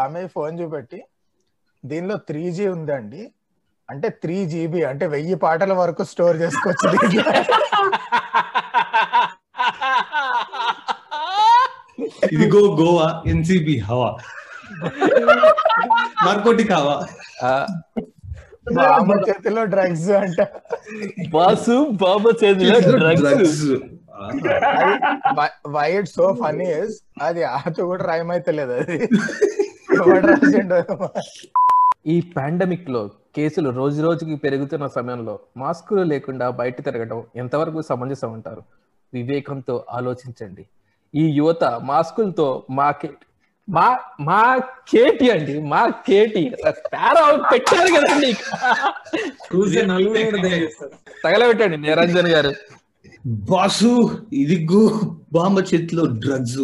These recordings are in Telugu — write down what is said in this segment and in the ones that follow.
ఆమె ఫోన్ చూపెట్టి దీనిలో త్రీ జీ ఉందండి. అంటే త్రీ జీబీ అంటే వెయ్యి పాటల వరకు స్టోర్ చేసుకోవచ్చు. ఇదిగో గోవా ఎన్సిబి హవా. నార్కోటిక్ హవా మా అమ్మ చేతిలో డ్రగ్స్ అంట. బాసు బాబా చేతిలో drugs why it so funny is అది ఆతో కూడా రైమ్ అయితే లేదు అది. ఈ పాండమిక్లో కేసులు రోజు రోజుకి పెరుగుతున్న సమయంలో మాస్కులు లేకుండా బయట తిరగడం ఎంతవరకు సమంజసం అంటారు? వివేకంతో ఆలోచించండి. ఈ యువత మాస్కులతో మా కే- మా మా కేటి అండి మా కేటి. తేడా పెట్టారు కదండి. తగలబెట్టండి నిరంజన్ గారు. బాసు ఇదిగో బాంబ చేతిలో డ్రగ్స్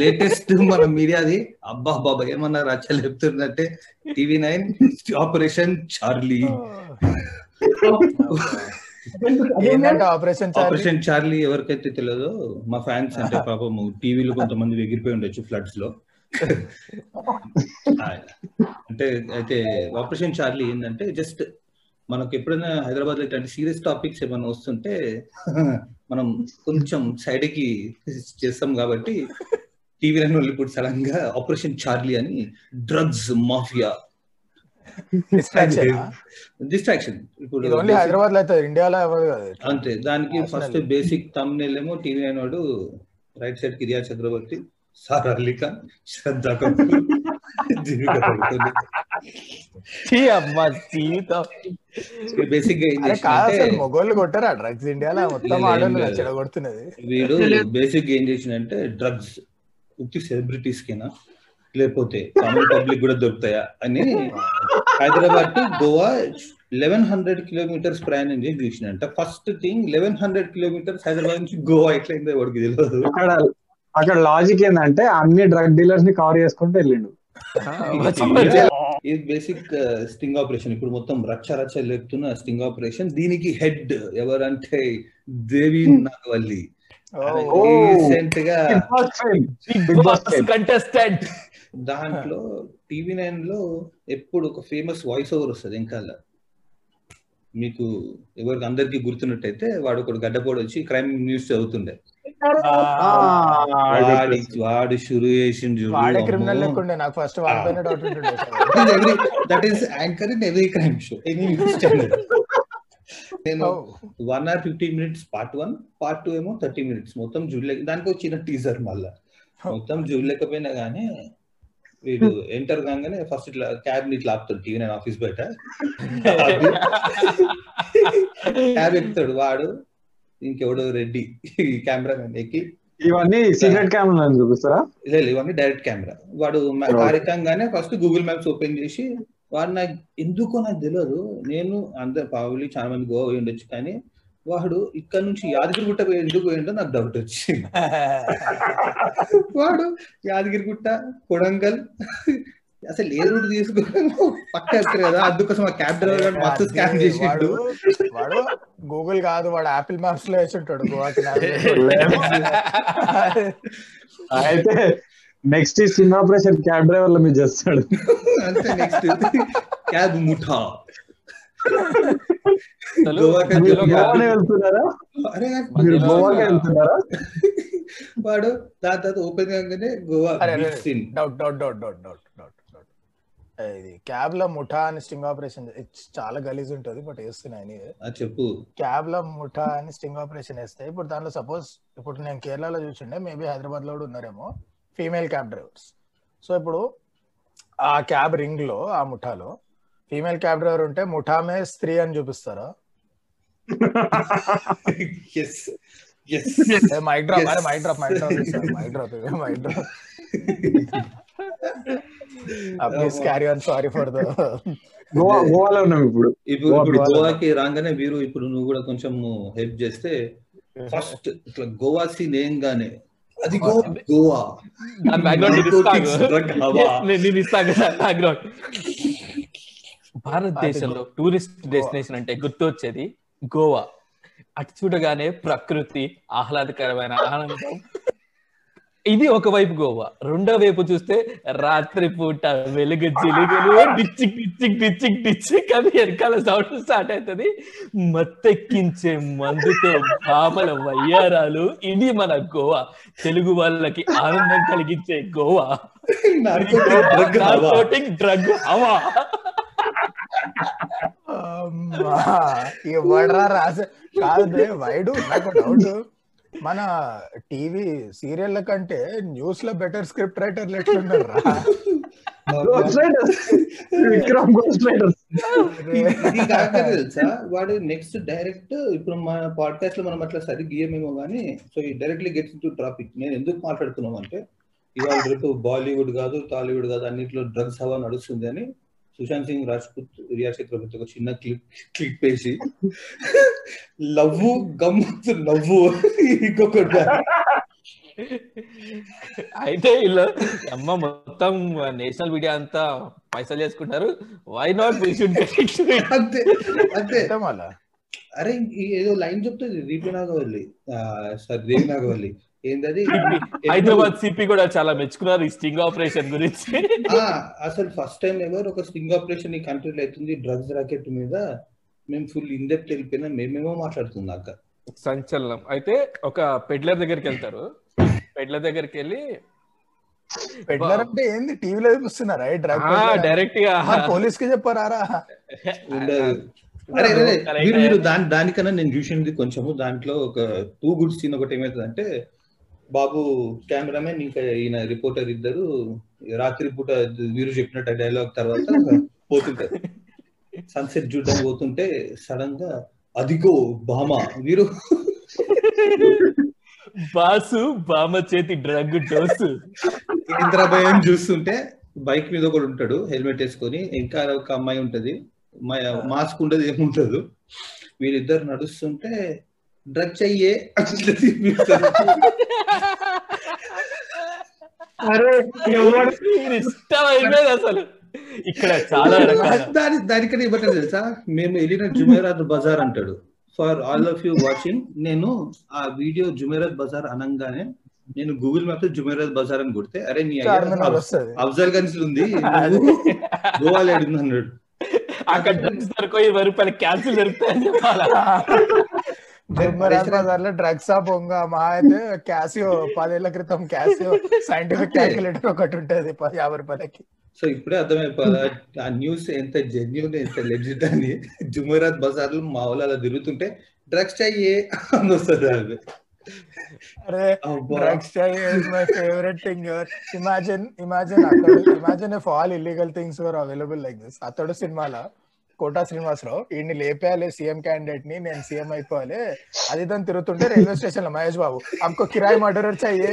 లేటెస్ట్ మన మీడియాది అబ్బా బాబా ఏమన్నా రచ్చలు చెప్తుందంటే TV nine operation Charlie. Operation Charlie? Operation Charlie ఎవరికైతే తెలియదో మా ఫ్యాన్స్ అంటే పాపం టీవీలో కొంతమంది ఎగిరిపోయి ఉండొచ్చు ఫ్లడ్స్లో అంటే అయితే ఆపరేషన్ చార్లీ ఏంటంటే జస్ట్ మనకు ఎప్పుడైనా హైదరాబాద్లో ఇట్లాంటి సీరియస్ టాపిక్స్ ఏమైనా వస్తుంటే మనం కొంచెం సైడ్కి చేస్తాం కాబట్టి టీవీ నైన్ వాళ్ళు ఇప్పుడు సడన్గా ఆపరేషన్ చార్లీ అని డ్రగ్స్ మాఫియా. డిస్ట్రాక్షన్ ఇప్పుడు హైదరాబాద్లో అయితే ఇండియాలో. అంతే. దానికి. ఫస్ట్ బేసిక్ తమ్నేల్ ఏమో టీవీ నైన్ వాడు రైట్ సైడ్కి రియా చక్రవర్తి సార్ అలీ ఖాన్ శ్రద్ధా అమ్మా బేసిక్ మొగోళ్ళు కొట్టారా డ్రగ్స్ ఇండియాలో? మొత్తం ఆడోళ్ళు. చెడగొడుతున్నది వీడు బేసిక్ ఏం చేసిందంటే డ్రగ్స్ ఉత్తి సెలబ్రిటీస్ కేనా లేకపోతే కామన్ పబ్లిక్ కూడా దొరుకుతాయా అని Hyderabad to Goa eleven hundred kilometres ప్రయాణం చేసి చూసినంట first thing eleven hundred kilometres Hyderabad నుంచి గోవా ఎట్లయిందో ఎవరికి తెలియదు అక్కడ అక్కడ లాజిక్ ఏంటంటే అన్ని డ్రగ్ డీలర్స్ని కవర్ చేసుకుంటూ వెళ్ళిండు. ఇది బేసిక్ స్టింగ్ ఆపరేషన్ ఇప్పుడు మొత్తం రచ్చ రచ్చ లేపుతున్న స్టింగ్ ఆపరేషన్ దీనికి హెడ్ ఎవరంటే దేవి నాగవల్లి. ఓ, రీసెంట్గా. కంటెస్టెంట్ దాంట్లో టీవీ నైన్లో ఎప్పుడు ఒక ఫేమస్ వాయిస్ ఓవర్ వస్తుంది ఇంకా మీకు ఎవరికి అందరికి గుర్తున్నట్టయితే వాడు ఒకడు గడ్డపోడు వచ్చి క్రైమ్ న్యూస్ చదువుతుండే. వాడి వాడు షురు చేసిండు చూడు, వాడే అమ్మో. క్రిమినల్ లేకుండే నాకు ఫస్ట్ వాడిపైన డౌట్ ఉంటుండే. That is anchor in every crime show any news channel నేను one hour fifteen minutes part one part two ఏమో థర్టీ మినిట్స్ మొత్తం చూడలేక దానికి ఒక చిన్న టీజర్ మళ్ళా. మొత్తం చూడలేకపోయినా గానీ వీడు ఎంటర్ కాగానే ఫస్ట్ ఇట్లా క్యాబ్ ఇట్లా ఆపుతాడు. టీవీ నైన్ ఆఫీస్ బయట. క్యాబ్ ఎక్కుతాడు. వాడు ఇంకెవడో? రెడ్డి. కెమెరా ఎక్కి. ఇవన్నీ సీక్రెట్ కెమెరా చూపిస్తారా? లేదు ఇవన్నీ డైరెక్ట్ కెమెరా. వాడు. కారెక్కంగానే ఫస్ట్ గూగుల్ మ్యాప్స్ ఓపెన్ చేసి వాడు నాకు ఎందుకో నాకు తెలియదు నేను అంత పావులి చాలా మంది గోవా పోయి ఉండొచ్చు కానీ వాడు ఇక్కడ నుంచి యాదగిరిగుట్ట పోయి ఎందుకు పోయిండో నాకు డౌట్ వచ్చింది. వాడు యాదగిరిగుట్ట కొడంగల్ అసలు ఏ రూట్ తీసుకున్నాను. పక్క ఎత్తారు కదా అందుకోసం ఆ క్యాబ్ డ్రైవర్ గారు మస్తు స్కామ్ చేసిండు. వాడు వాడు గూగుల్ కాదు వాడు ఆపిల్ మ్యాప్స్లో వేసి ఉంటాడు గోవాకి అయితే నెక్స్ట్ ఈ సినిమా ఆపరేషన్ క్యాబ్ డ్రైవర్లో మీరు చేస్తాడు. అంతే నెక్స్ట్ క్యాబ్ ముఠా. వాడు దాని తర్వాత ఓపెన్ కాగానే Goa doubt doubt doubt doubt doubt doubt ఇది క్యాబ్లో ముఠా అని స్టింగ్ ఆపరేషన్ చాలా గలీజ్ ఉంటది బట్ వేస్తున్నాయి చెప్పు. క్యాబ్లో ముఠా అని స్టింగ్ ఆపరేషన్ వేస్తే ఇప్పుడు దాంట్లో సపోజ్ ఇప్పుడు నేను కేరళలో చూసిండే మేబీ హైదరాబాద్లో కూడా ఉన్నారేమో ఫీమేల్ క్యాబ్ డ్రైవర్స్ సో ఇప్పుడు ఆ క్యాబ్ రింగ్లో ఆ ముఠాలో ఫీమేల్ క్యాబ్ డ్రైవర్ ఉంటే ముఠామే స్త్రీ అని చూపిస్తారా? Mic drop mic drop mic drop mic drop mic drop please carry on sorry for the Goa గోవాలో ఉన్నాం ఇప్పుడు. ఇప్పుడు గోవా ఇప్పుడు గోవా. గోవాకి రాగానే వీరు ఇప్పుడు నువ్వు కూడా కొంచెం హెల్ప్ చేస్తే ఫస్ట్ ఇట్లా గోవా సీన్ ఏం గానే అది గోవా. నేను ఇస్తాను బ్యాక్గ్రౌండ్ భారతదేశంలో టూరిస్ట్ డెస్టినేషన్ అంటే గుర్తొచ్చేది గోవా. అటు చూడగానే ప్రకృతి ఆహ్లాదకరమైన ఆనందం ఇది ఒకవైపు గోవా రెండో వైపు చూస్తే రాత్రి పూట వెలుగు చిలుగులు డిచ్చిక్ డిచ్చిక్ డిచ్చిక్ డిచ్చిక్ అని వెనకాల సౌండ్ స్టార్ట్ అవుతుంది. మత్తెక్కించే మందుతో భామల వయ్యారాలు ఇది మన గోవా. తెలుగు వాళ్ళకి ఆనందం కలిగించే గోవా. డ్రగ్ హవా. అమ్మా, రాసే కాదు వైడు నాకు డౌట్ మన టీవీ సీరియల్ల కంటే న్యూస్లో బెటర్ స్క్రిప్ట్ రైటర్లు ఎట్లున్నారా విక్రమ్ తెలుసా? వాడు నెక్స్ట్ డైరెక్ట్ ఇప్పుడు మన పాడ్కాస్ట్లో మనం అట్లా సరిగ్గా గీయమేమో కానీ సో ఈ డైరెక్ట్లీ గెట్స్ టు టాపిక్ నేను ఎందుకు మాట్లాడుతున్నాం అంటే ఇవాళ రేపు బాలీవుడ్ కాదు టాలీవుడ్ కాదు అన్నిట్లో డ్రగ్స్ హవా నడుస్తుంది అని సుశాంత్ సింగ్ రాజ్పూత్ రియా చక్రవర్తి ఒక చిన్న క్లిప్ క్లిక్ వేసి లవ్వు గమ్మత్తు నవ్వు ఇంకొకటి. అయితే వీళ్ళు అమ్మ మొత్తం నేషనల్ మీడియా అంతా పైసలు చేసుకుంటారు. వై నాట్ వీ షుడ్ అంతే అంతే. అరే ఏదో లైన్ చెప్తుంది దీపి నాగవల్లి. సారీ దేవి నాగవల్లి. ఏంటది హైదరాబాద్ సిపి కూడా చాలా మెచ్చుకున్నారు ఈ స్టింగ్ ఆపరేషన్ గురించి. ఆ, అసలు ఫస్ట్ టైం ఎవరు ఒక స్టింగ్ ఆపరేషన్ ఈ కంట్రీలో అవుతుంది డ్రగ్స్ రాకెట్ మీద మేము ఫుల్ ఇండెప్త్ వెళ్ళిపోయినా మేమేమో మాట్లాడుతుంది అక్క. సంచలనం. అయితే ఒక పెడ్లర్ దగ్గరికి వెళ్తారు. పెడ్లర్ దగ్గరికి వెళ్ళి పెడ్లర్ అంటే ఏంది? టీవీలో చూపిస్తున్నారా? డ్రగ్ డైరెక్ట్గా. పోలీస్కి చెప్పారా. అరే మీరు దాని దానికన్నా నేను చూసింది కొంచెము. దాంట్లో ఒక టూ గుడ్ సీన్ ఒకటి ఏమవుతుందంటే బాబు కెమెరామెన్ ఇంకా ఈయన రిపోర్టర్ ఇద్దరు రాత్రి పూట వీరు చెప్పినట్టు డైలాగ్ తర్వాత పోతుంటారు. సన్సెట్ చూడడం పోతుంటే సడన్గా అదిగో బామ వీరు బాసు బామ చేతి డ్రగ్ డోసు. ఇంద్రాభయం చూస్తుంటే బైక్ మీద ఒకడు ఉంటాడు హెల్మెట్ వేసుకొని ఇంకా ఒక అమ్మాయి ఉంటది. మాస్క్ ఉండదు ఏముంటదు వీళ్ళిద్దరు నడుస్తుంటే డ్రగ్ చెయ్యే. అరే అసలు. ఇక్కడ చాలా దాని దానికన్నా ఇవ్వటం తెలుసా? మేము వెళ్ళిన జుమేరాత్ బజార్ అంటాడు. For all of you watching నేను ఆ వీడియో జుమేరాత్ బజార్ అనగానే నేను గూగుల్ మ్యాప్లో జుమేరాత్ బజార్ అని కొడితే అరే నీ అఫ్జల్ గంజ్ ఉంది. గోవాలో ఏడుంది అన్నాడు. అక్కడ డ్రగ్స్ దొరకవు ఇరవై రూపాయలు క్యాన్సిల్ దొరుకుతాయని చెప్పాలా? ధర్మరాజ్ బజార్లో డ్రగ్స్ ఆ బొంగ మా అయితే క్యాసియో పదేళ్ళ క్రితం క్యాసియో సైంటిఫిక్ క్యాల్కులేటర్ ఒకటి ఉంటది పది యాభై రూపాయలకి. సో ఇప్పుడే అర్థమైపోదా ఆ న్యూస్ ఎంత జెన్యున్ ఎంత లెజిట్ అని. జుమేరాత్ బజార్లో మా వాళ్ళు అలా తిరుగుతుంటే డ్రగ్స్ చెయ్యే అని వస్తుంది అది అరే. Drugs is my favourite thing imagine imagine అక్కడ imagine if all illegal things were available like this Athadu సినిమాలో కోటా శ్రీనివాసరావు ఈయన్ని లేపేయాలి సీఎం క్యాండిడేట్ని నేను సీఎం అయిపోవాలి. అది దాన్ని తిరుగుతుంటే రైల్వే స్టేషన్లో మహేష్ బాబు అమ్కో కిరాయి మర్డర్ వచ్చాయి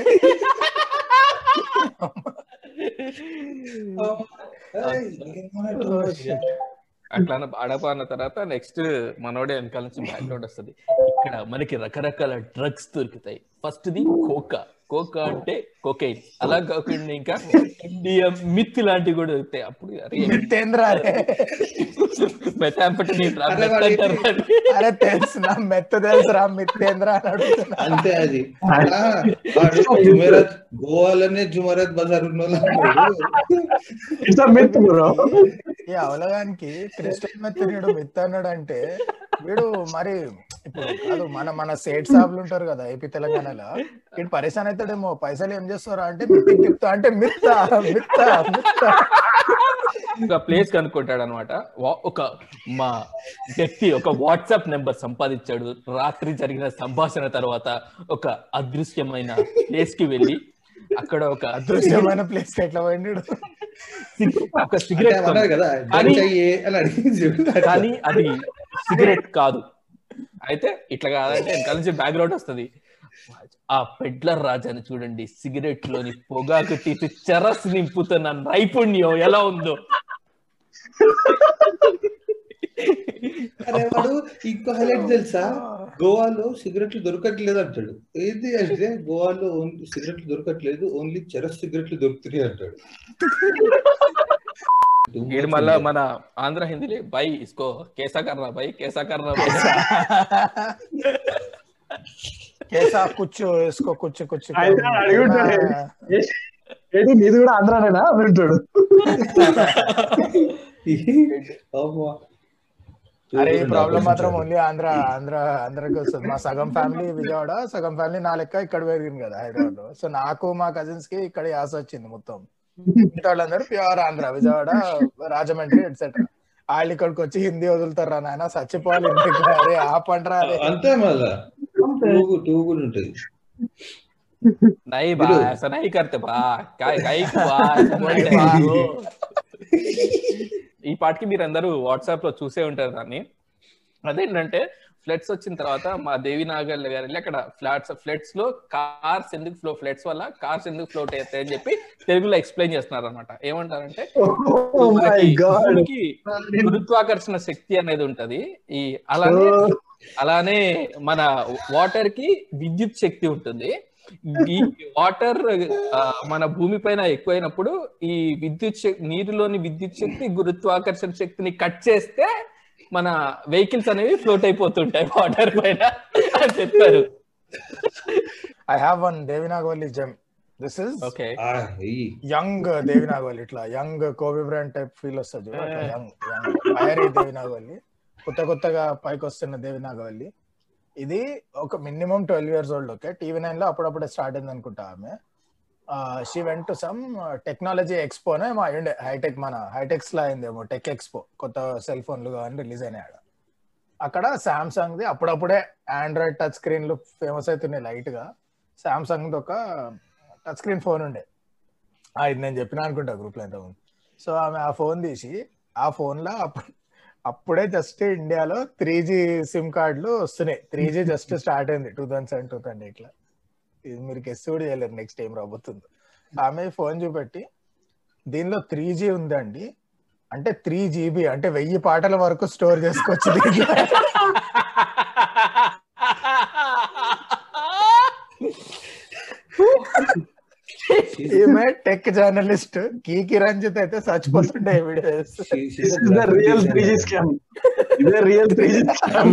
అట్లా అడప అన్న తర్వాత నెక్స్ట్ మనోడే వెనకాల నుంచి బ్యాక్గ్రౌండ్ వస్తుంది. ఇక్కడ మనకి రకరకాల డ్రగ్స్ దొరుకుతాయి. ఫస్ట్ ది కోకా కోకా అంటే కోకైన్. అలా కాకుండా ఇంకా ఇండియా మిత్ లాంటివి కూడా దొరుకుతాయి. అప్పుడు అరే మిత్తేంద్ర? రా, తెలుసు మెత్త తెలుసురా మిత్తేంద్ర అని అడుగుతున్నా. అంతే అది. ఆ, వాడు జుమేరాత్ గోవాలోనే జుమేరాత్ బజార్ ఉన్న ఈ అవలగానికి క్రిస్టియన్ మెత్తనీడు మిత్ అన్నాడు అంటే వీడు మరి ఇప్పుడు కాదు మన మన సేట్ సాబులు ఉంటారు కదా ఏపీ తెలంగాణలో. వీడు పరేషాన్ అవుతాడేమో పైసలు ఏం చేస్తారా అంటే మిత్తి మిత్త అంటే మిత్త మిత్త మిత్త. ఒక ప్లేస్ కనుక్కుంటాడు అనమాట ఒక మా వ్యక్తి ఒక వాట్సాప్ నెంబర్ సంపాదించాడు. రాత్రి జరిగిన సంభాషణ తర్వాత ఒక అదృశ్యమైన ప్లేస్కి వెళ్ళి అక్కడ ఒక అదృశ్యమైన ప్లేస్ ఎట్లా పోయిండు? ఒక సిగరెట్ కదా కానీ- అది సిగరెట్ కాదు. అయితే ఇట్లా కాదంటే వెనకాల నుంచి బ్యాక్గ్రౌండ్ వస్తుంది. ఆ పెడ్లర్ రాజాని చూడండి సిగరెట్లోని పొగాకు తీసి చెరస్ నింపుతున్న నైపుణ్యం ఎలా ఉందో. అరే వాడు ఇంకో హైలైట్ తెలుసా గోవాలో సిగరెట్లు దొరకట్లేదు అంటాడు ఏది అంటే గోవాలో ఓన్లీ సిగరెట్లు దొరకట్లేదు ఓన్లీ చెరస్ సిగరెట్లు దొరుకుతున్నాయి అంటాడు వీడు మళ్ళా మన ఆంధ్ర హిందీలో బై ఇసుకో కేసా కర్నా బై కేసా కర్నా బై కేసా కుచ్చు వేసుకో కుచ్చు కుచ్చు అయితే అడుగుంటాడు ఏంటి నీది కూడా ఆంధ్రానేనా అంటాడు అమ్మా. అరే ఈ ప్రాబ్లం మాత్రం ఓన్లీ ఆంధ్ర ఆంధ్ర ఆంధ్రకి వస్తుంది మా సగం ఫ్యామిలీ విజయవాడ సగం ఫ్యామిలీ నా లెక్క ఇక్కడ పెరిగింది కదా హైదరాబాద్ లో సో నాకు మా కజిన్స్ కి ఇక్కడ యాస వచ్చింది మొత్తం మిగతా వాళ్ళందరూ ప్యూర్ ఆంధ్ర విజయవాడ రాజమండ్రి ఎట్సెట్రా వాళ్ళు ఇక్కడికి వచ్చి హిందీ వదులుతారా నాయన చచ్చిపోవాలి ఇంటికి అరే ఆపండ్రా అరే అంతే మళ్ళా టూ టూ కూడా ఉంటది नहीं बा बिल्कुल। ऐसा नहीं करते बा काय काय बा ऐसा बोलते नहीं बा। ఈ పాటికి మీరు అందరూ వాట్సాప్లో చూసే ఉంటారు దాన్ని. అదేంటంటే ఫ్లడ్స్ వచ్చిన తర్వాత మా దేవి నాగల్ గారు వెళ్ళి అక్కడ ఫ్లాట్స్ ఫ్లడ్స్లో కార్స్ ఎందుకు ఫ్లో ఫ్లడ్స్ వల్ల కార్స్ ఎందుకు ఫ్లోట్ అవుతాయి అని చెప్పి తెలుగులో ఎక్స్ప్లెయిన్ చేస్తున్నారు అనమాట ఏమంటారంటే భూమికి గురుత్వాకర్షణ శక్తి అనేది ఉంటది. ఈ అలానే అలానే మన వాటర్కి విద్యుత్ శక్తి ఉంటుంది. ఈ వాటర్ మన భూమి పైన ఎక్కువైనప్పుడు ఈ విద్యుత్ శక్తి నీరులోని విద్యుత్ శక్తి గురుత్వాకర్షణ శక్తిని కట్ చేస్తే మన వెహికల్స్ అనేవి ఫ్లోట్ అయిపోతుంటాయి వాటర్ పైన అని చెప్పారు. I have one Devi Nagavalli gem this is okay. Young Devi Nagavalli ఇట్లా యంగ్ కోబి బ్రాండ్ టైప్ ఫీల్ వస్తుంది యంగ్ యంగ్ దేవినాగవల్లి కొత్త కొత్తగా పైకి వస్తున్న దేవినాగవల్లి ఇది ఒక minimum twelve years old okay? TV నైన్లో అప్పుడప్పుడే స్టార్ట్ అయింది అనుకుంటా ఆమె. She went to some technology ఎక్స్పోనే మా అయ్యుండే హైటెక్ మన హైటెక్స్లో అయిందేమో టెక్ ఎక్స్పో కొత్త సెల్ ఫోన్లు కానీ రిలీజ్ అయినాయి ఆడ. అక్కడ సామ్సంగ్ ది అప్పుడప్పుడే ఆండ్రాయిడ్ టచ్ స్క్రీన్లు ఫేమస్ అవుతున్నాయి లైట్గా సామ్సంగ్ ఒక టచ్ స్క్రీన్ ఫోన్ ఉండే. ఇది నేను చెప్పిన అనుకుంటా గ్రూప్లో ఇంతకుముందు. సో ఆమె ఆ ఫోన్ తీసి ఆ ఫోన్లో అప్పుడు అప్పుడే జస్ట్ ఇండియాలో త్రీ జీ సిమ్ కార్డులు వస్తున్నాయి. త్రీ జీ జస్ట్ స్టార్ట్ అయింది two thousand seven two thousand ఎయిట్లో ఇది మీరు గెస్ట్ కూడా చేయలేరు నెక్స్ట్ ఏం రాబోతుందో. ఆమె ఫోన్ చూపెట్టి దీనిలో త్రీ జీ ఉందండి. అంటే త్రీ జీబీ అంటే వెయ్యి పాటల వరకు స్టోర్ చేసుకోవచ్చు దీంట్లో ఈమె టెక్ జర్నలిస్ట్ కీకి రంజిత్ అయితే చచ్చిపోతుండే videos real designer. Three G scam ఇదే real three G scam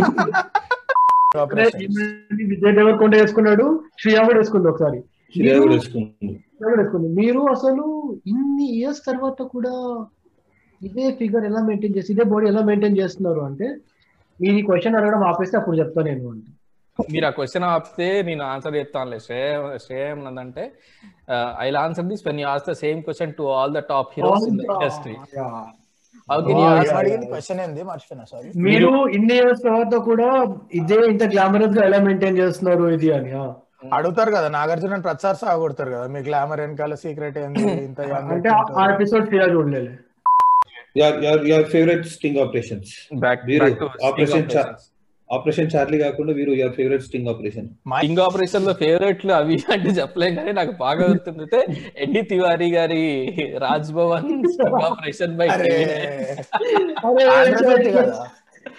Vijay Deverakonda వేసుకున్నాడు శ్రీయా కూడా వేసుకుంది ఒకసారి. వేసుకుంది. మీరు అసలు ఇన్ని ఇయర్స్ తర్వాత కూడా ఇదే ఫిగర్ ఎలా మెయింటైన్ చేసి ఇదే బాడీ ఎలా మెయింటైన్ చేస్తున్నారు అంటే మీరు ఈ క్వశ్చన్ అడగడం ఆపేస్తే అప్పుడు చెప్తా నేను అంటే మీరు ఆ క్వశ్చన్ ఆపితే నేను ఆన్సర్ చెప్తానులే Shreya Shreya ఏమన్నదంటే I answer this when you. Ask the same question to all the top heroes in the industry మీరు ఇన్ని ఇయర్స్ తర్వాత కూడా ఇదే ఇంత గ్లామరస్గా ఎలా మెయింటైన్ చేస్తున్నారు ఇది అని. అడుగుతారు కదా నాగార్జున ప్రచార్ సాగొడతారు కదా మీ గ్లామర్ వెనకాల సీక్రెట్ ఏంది ఇంత అంటే ఆ-? ఎపిసోడ్ శ్రీయా చూడలేదు Your- your- your favorite sting operations. Back to operation చా- ఆపరేషన్ చార్లీ కాకుండా వీరు యువర్ ఫేవరెట్ స్టింగ్ ఆపరేషన్ మా- కింగ్ ఆపరేషన్లో ఫేవరెట్లు అవి అంటే చెప్పలేం కానీ నాకు బాగా గుర్తుండితే ఎన్డి తివారీ గారి Raj Bhavan sting operation by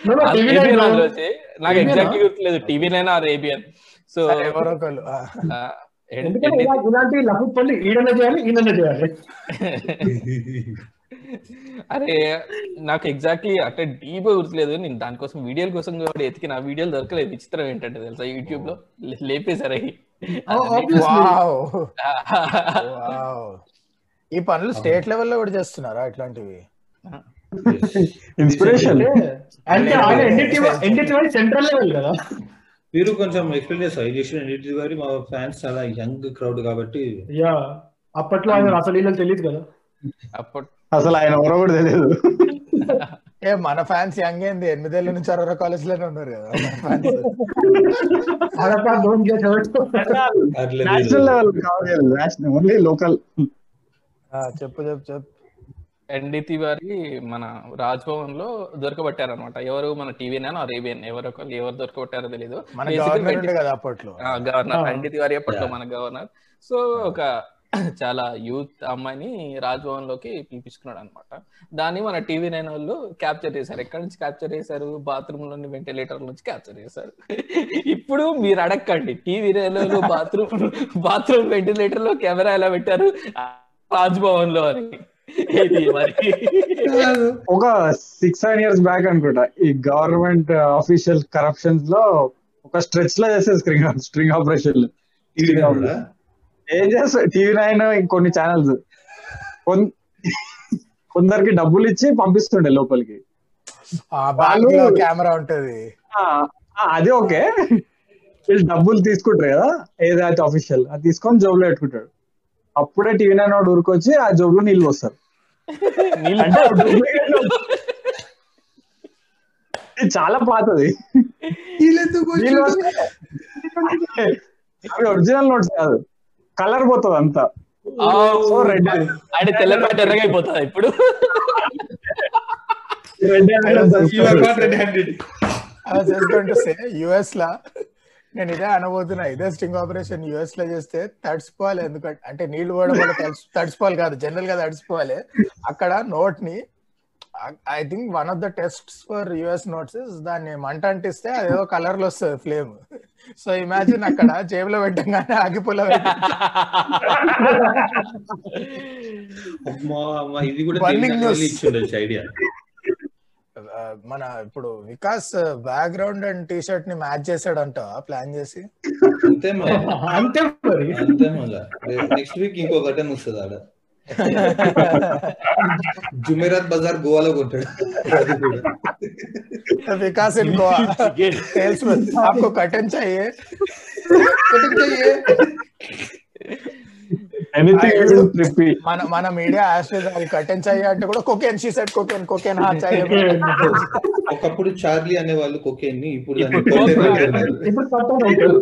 లో- నాకు నా? గుర్తులేదు. TV nine or ABN so ఇలాంటి లఫు ఈడనే చేయాలి ఈయననే చేయాలి. అరే. నాకు ఎగ్జాక్ట్లీ అంటే డీప్ గుర్తులేదు. నేను దానికోసం వీడియోల కోసం కూడా ఎతికిన ఆ వీడియోలు దొరకలేదు. విచిత్రం ఏంటంటే తెలుసా? యూట్యూబ్లో లేపేశారు అవి. ఈ పనులు స్టేట్ లెవెల్లో కూడా చేస్తున్నారా ఇట్లాంటివి? ఇన్స్పిరేషన్ సెంట్రల్ లెవెల్ కదా. మీరు కొంచెం ఎక్స్ప్లెయిన్ చేస్తారు? ఈ చేసిన ఎన్నిటి గారి మా ఫ్యాన్స్ చాలా యంగ్ క్రౌడ్ కాబట్టి. యా అప్పట్లో ఆయన అసలు తెలియదు కదా. అప్పుడు అసలు ఆయన ఎవరో కూడా తెలియదు. ఏ మన ఫ్యాన్స్ యంగ్ ఏంది? ఎనిమిదేళ్ళ నుంచి అరవై కాలేజ్లోనే ఉన్నారు కదా నేషనల్ లెవెల్ కావాలి ఓన్లీ లోకల్ చెప్పు చెప్పు చెప్పు. ఎన్డి తివారి మన రాజ్ భవన్లో దొరకబట్టారు అనమాట ఎవరు మన టీవీ నైన్ ఆర్ ఏబిఎన్ ఎవరు ఒకళ్ళు ఎవరు దొరకబట్టారో తెలియదు మన Basically గవర్నమెంట్ వెంటి- కదా అప్పట్లో. ఆ, గవర్నర్. ఆ. ఎన్డి తివారి అప్పట్లో. మన గవర్నర్. సో ఒక చాలా యూత్ అమ్మాయిని రాజ్ భవన్లోకి పిలిపించుకున్నాడు అనమాట దాన్ని మన టీవీ నైన్ వాళ్ళు క్యాప్చర్ చేశారు. ఎక్కడి నుంచి క్యాప్చర్ చేశారు? బాత్రూమ్లోని వెంటిలేటర్ నుంచి క్యాప్చర్ చేశారు. ఇప్పుడు మీరు అడగండి టీవీ నైన్ వాళ్ళు బాత్రూమ్ బాత్రూమ్ వెంటిలేటర్లో కెమెరా ఎలా పెట్టారు? రాజ్ భవన్లో అని ఒక సిక్స్ సెవెన్ ఇయర్స్ బ్యాక్ అనుకుంటా. ఈ గవర్నమెంట్ ఆఫీషియల్ కరప్షన్స్లో ఒక స్ట్రెచ్లో చేసే స్ట్రింగ్ స్ట్రింగ్ ఆపరేషన్ ఏం చేస్తా టీవీ నైన్ ఇంకొన్ని ఛానల్స్ కొందరికి డబ్బులు ఇచ్చి పంపిస్తుండే లోపలికి. కెమెరా ఉంటది. అది ఓకే. వీళ్ళు డబ్బులు తీసుకుంటారు కదా ఏదైతే అఫీషియల్ అది తీసుకొని జోబులో పెట్టుకుంటాడు. అప్పుడే టీవీ నైన్ వాడు ఊరుకొచ్చి ఆ జోబులో నీళ్ళు వస్తారు చాలా పాతది. ఒరిజినల్ నోట్స్ కాదు. కలర్ పోతుంది అంతా. So red. ఆయన తెల్లపాటి ఎర్రగా అయిపోతుందా ఇప్పుడు? రెడ్ యుఎస్ లా నేను ఇదే అనబోతున్నా. ఇదే స్టింగ్ ఆపరేషన్ యుఎస్లో చేస్తే తడిసిపోవాలి. ఎందుకంటే అంటే నీళ్ళు పోవడం వల్ల తడిసి- తడిసిపోవాలి కాదు. జనరల్గా తడిసిపోవాలి. అక్కడ నోట్ని I think one of the tests for US notes దాన్ని మంట అంటిస్తే అదేదో కలర్లో వస్తుంది ఫ్లేమ్ సో ఇమాజిన్ అక్కడ జేబులో పెట్టంగానే ఇది కూడా ఐడియా మన ఇప్పుడు వికాస్ బ్యాక్గ్రౌండ్ అండ్ టీ షర్ట్ని మ్యాచ్ చేసాడంట ప్లాన్ చేసి. అంతే మళ్ళా అంతే మరి. నెక్స్ట్ వీక్ ఇంకో ఘటన వస్తుంది ఆడ? జుమేరాత్ బజార్ గోవాలో కొట్టాడు అది కూడా विकास इन गोवा सेल्समैन आपको कर्टन चाहिए Cutting చెయ్యి. ఎనీథింగ్ ట్రిప్పి మన మన మీడియా యాస్టేజ్ అది కర్టెన్ चाहिए అంటే కూడా cocaine she said cocaine cocaine హా चाहिए ఒకప్పుడు చార్లీ అనే వాళ్ళు కొకేన్ ని ఇప్పుడు ఇప్పుడు దాన్ని coke cocaine అంటారు. ఇప్పుడు పట్టాలి అంటారు.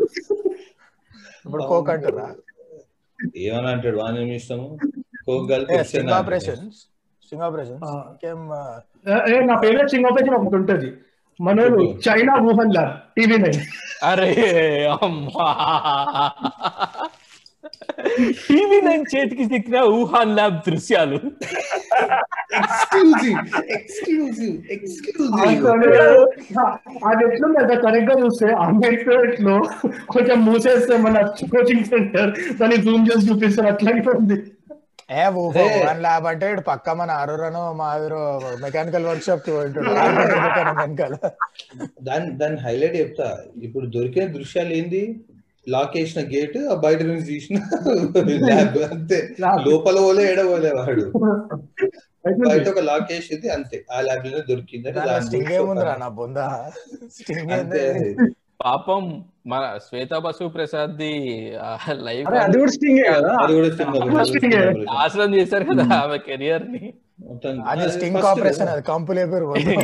ఇప్పుడు కోక్ అంటారా ఏమని అంటాడు వాని ఏమి ఇష్టము స్టింగ్ అంటాడు. Operations sting operations. ఇంకేం నా ఫేవరెట్ సింగ్ ఆపరేషన్ ఒకటి ఉంటది. మనోడు China Wuhan lab TV nine. అరే అమ్మా. టీవీ నైన్ చేతికి చిక్కిన ఊహాన్ ల్యాబ్ దృశ్యాలు. అది ఎట్లుంది కరెక్ట్గా చూస్తే అంబేద్కర్లో కొంచెం మూసేస్తే మన కోచింగ్ సెంటర్ దాన్ని జూమ్ చేసి చూపిస్తారు అట్లాగే ఉంది. ఏ ఊహో వన్ ల్యాబ్ అంటే ఇటు పక్క మన ఆరోరను మా ఆవిరు మెకానికల్ వర్క్ షాప్కి వెనకాల దాని దాని హైలైట్ చెప్తా. ఇప్పుడు దొరికిన దృశ్యాలు ఏంది? లాక్ వేసిన గేట్ ఆ బయట నుంచి తీసిన ల్యాబ్ అంతే. లోపల పోలే ఎడబోలే వాడు. బయట ఒక లాక్ వేసింది అంతే. ఆ ల్యాబ్లోనే దొరికింది పాపం మన శ్వేతా బసు ప్రసాద్ ది లైవ్ అది కూడా స్టింగే కదా? అది కూడా. నాశనం చేశారు కదా ఆమె కెరియర్ని అది అది స్టింగ్ ఆపరేషన్. అది కంపు లేపారు అది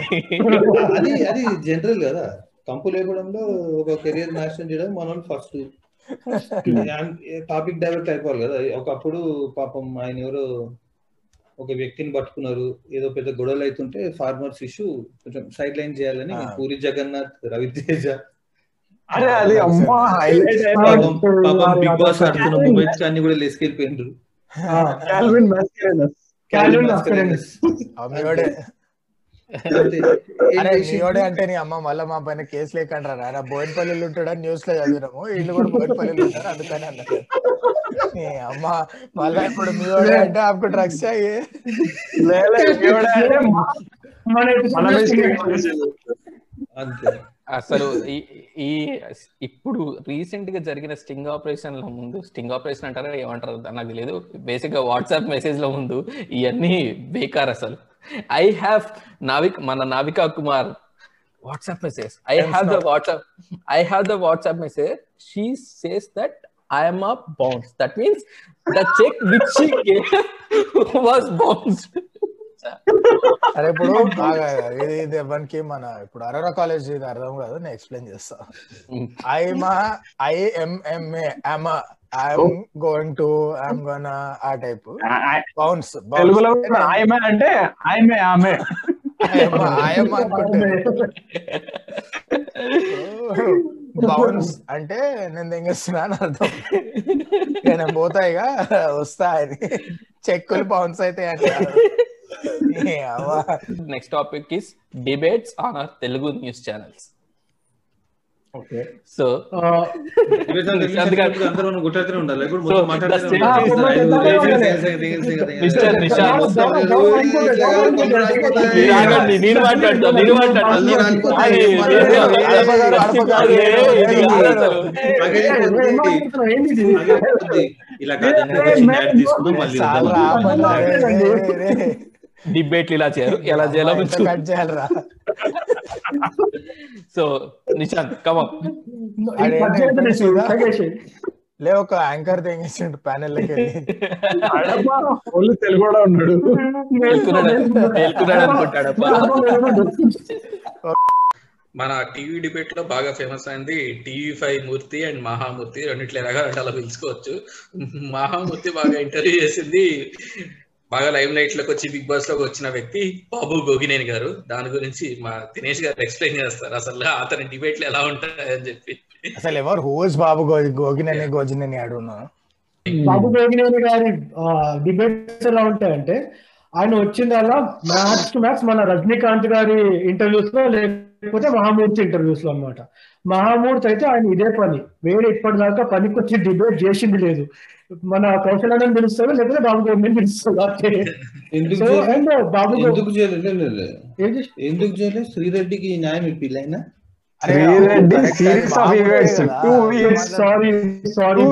అది జనరల్ కదా. కంపు లేపడంలో ఒక కెరియర్ నాశనం చేయడం మనం ఫస్ట్ టాపిక్ డైవర్ట్ అయిపోవాలి కదా. ఒకప్పుడు పాపం ఆయన ఎవరో ఒక వ్యక్తిని పట్టుకున్నారు. ఏదో పెద్ద గొడవలు అవుతుంటే ఫార్మర్స్ ఇష్యూ కొంచెం సైడ్ లైన్ చేయాలని. పూరి జగన్నాథ్ రవితేజ అరే అది అమ్మా హైలైట్ పాపం బిగ్ బాస్ ఆడుతున్న మూమెంట్స్ అన్ని కూడా లెస్కెళ్ళిపోయిండ్రు కాల్విన్ మాస్కరేనస్ Calvin మీయోడే అంతే. ఏం అరే? మీయోడే అంటే నీ అమ్మ మళ్ళీ మా పైన కేసు లేకుండా ఆయన బోయినపల్లిలో ఉంటాడని న్యూస్లో చదివినాము. వీళ్ళు కూడా బోయినపల్లిలో ఉంటారు? అందుకని అన్నారు నీ అమ్మ మళ్ళీ ఇప్పుడు మీయోడే అంటే ఆకు డ్రగ్స్ చాయి మన అంతే. అసలు ఈ ఇప్పుడు రీసెంట్గా జరిగిన స్టింగ్ ఆపరేషన్లో ముందు స్టింగ్ ఆపరేషన్ అంటారా ఏమంటారు నాకు తెలియదు బేసిక్గా వాట్సాప్ మెసేజ్లో ముందు ఇవన్నీ బేకార్ అసలు. ఐ హ్యావ్ నావిక్ మన Navika Kumar WhatsApp message. I have the WhatsApp I have the WhatsApp message. She says that I'm bounce. That means the cheque which was bounced. అరే ఇప్పుడు బాగా ఇది ఎవరికి మన ఇప్పుడు అరోరా కాలేజ్ ఇది అర్థం కాదు నేను ఎక్స్ప్లెయిన్ చేస్తా. I'm I'mma I'm I'm going to I'm gonna ఆ టైప్. బౌన్స్ తెలుగులో అంటే ఆయమే ఆమె బౌన్స్ అంటే నేను తెంగేస్తున్నా అని అర్థం. నేను పోతాయిగా వస్తా అని. చెక్కులు బౌన్స్ అయితే అంటే yeah. Next topic is debates on our Telugu news channels. ఉండాలి. మిస్టర్ నిషాంత్ నేను నేను. ఇలా తీసుకుందాం మళ్ళీ. డిబేట్లు ఇలా చేయరు ఎలా చేయాలో కట్ చేయాలరా సో నిశాంత్ కమన్ లే ఒక యాంకర్ తెగించిండు ప్యానెల్ ఓన్లీ తెలుగు కూడా ఉన్నాడు మన టీవీ డిబేట్లో బాగా ఫేమస్ అయింది TV five Murthy and Mahamurthy రెండిట్లో అలా పిలుచుకోవచ్చు. మహామూర్తి బాగా ఇంటర్వ్యూ చేసింది బాగా లైవ్ లైట్లోకి వచ్చి బిగ్ బాస్లోకి వచ్చిన వ్యక్తి బాబు గోగినేని గారు. దాని గురించి మా దినేష్ గారు ఎక్స్ప్లెయిన్ చేస్తారు. అసలు అతని డిబేట్లు ఎలా ఉంటాయని చెప్పి. అసలు ఎవరు? హూస్ బాబు గోగినని గోజినని? అడుగును బాబు గోగినేని గారి డిబేట్స్ ఎలా ఉంటాయంటే ఆయన వచ్చిందల్లా మ్యాథ్స్ టు మ్యాథ్స్ మన రజనీకాంత్ గారి ఇంటర్వ్యూస్లో లేకపోతే మహామూర్తి ఇంటర్వ్యూస్లో అన్నమాట. మహామూర్తి అయితే ఆయన ఇదే పని. వేరే ఇప్పటిదాకా పనికి వచ్చి డిబేట్ చేసింది లేదు. మన కౌశల్యాన్ని పిలుస్తారు లేకపోతే బాబు అంతే. చేయలేదు? అండ్ బాబు ఎందుకు ఎందుకు చేయలేదు శ్రీరెడ్డికి న్యాయం ఇప్పిలైనా. సారీ సారీ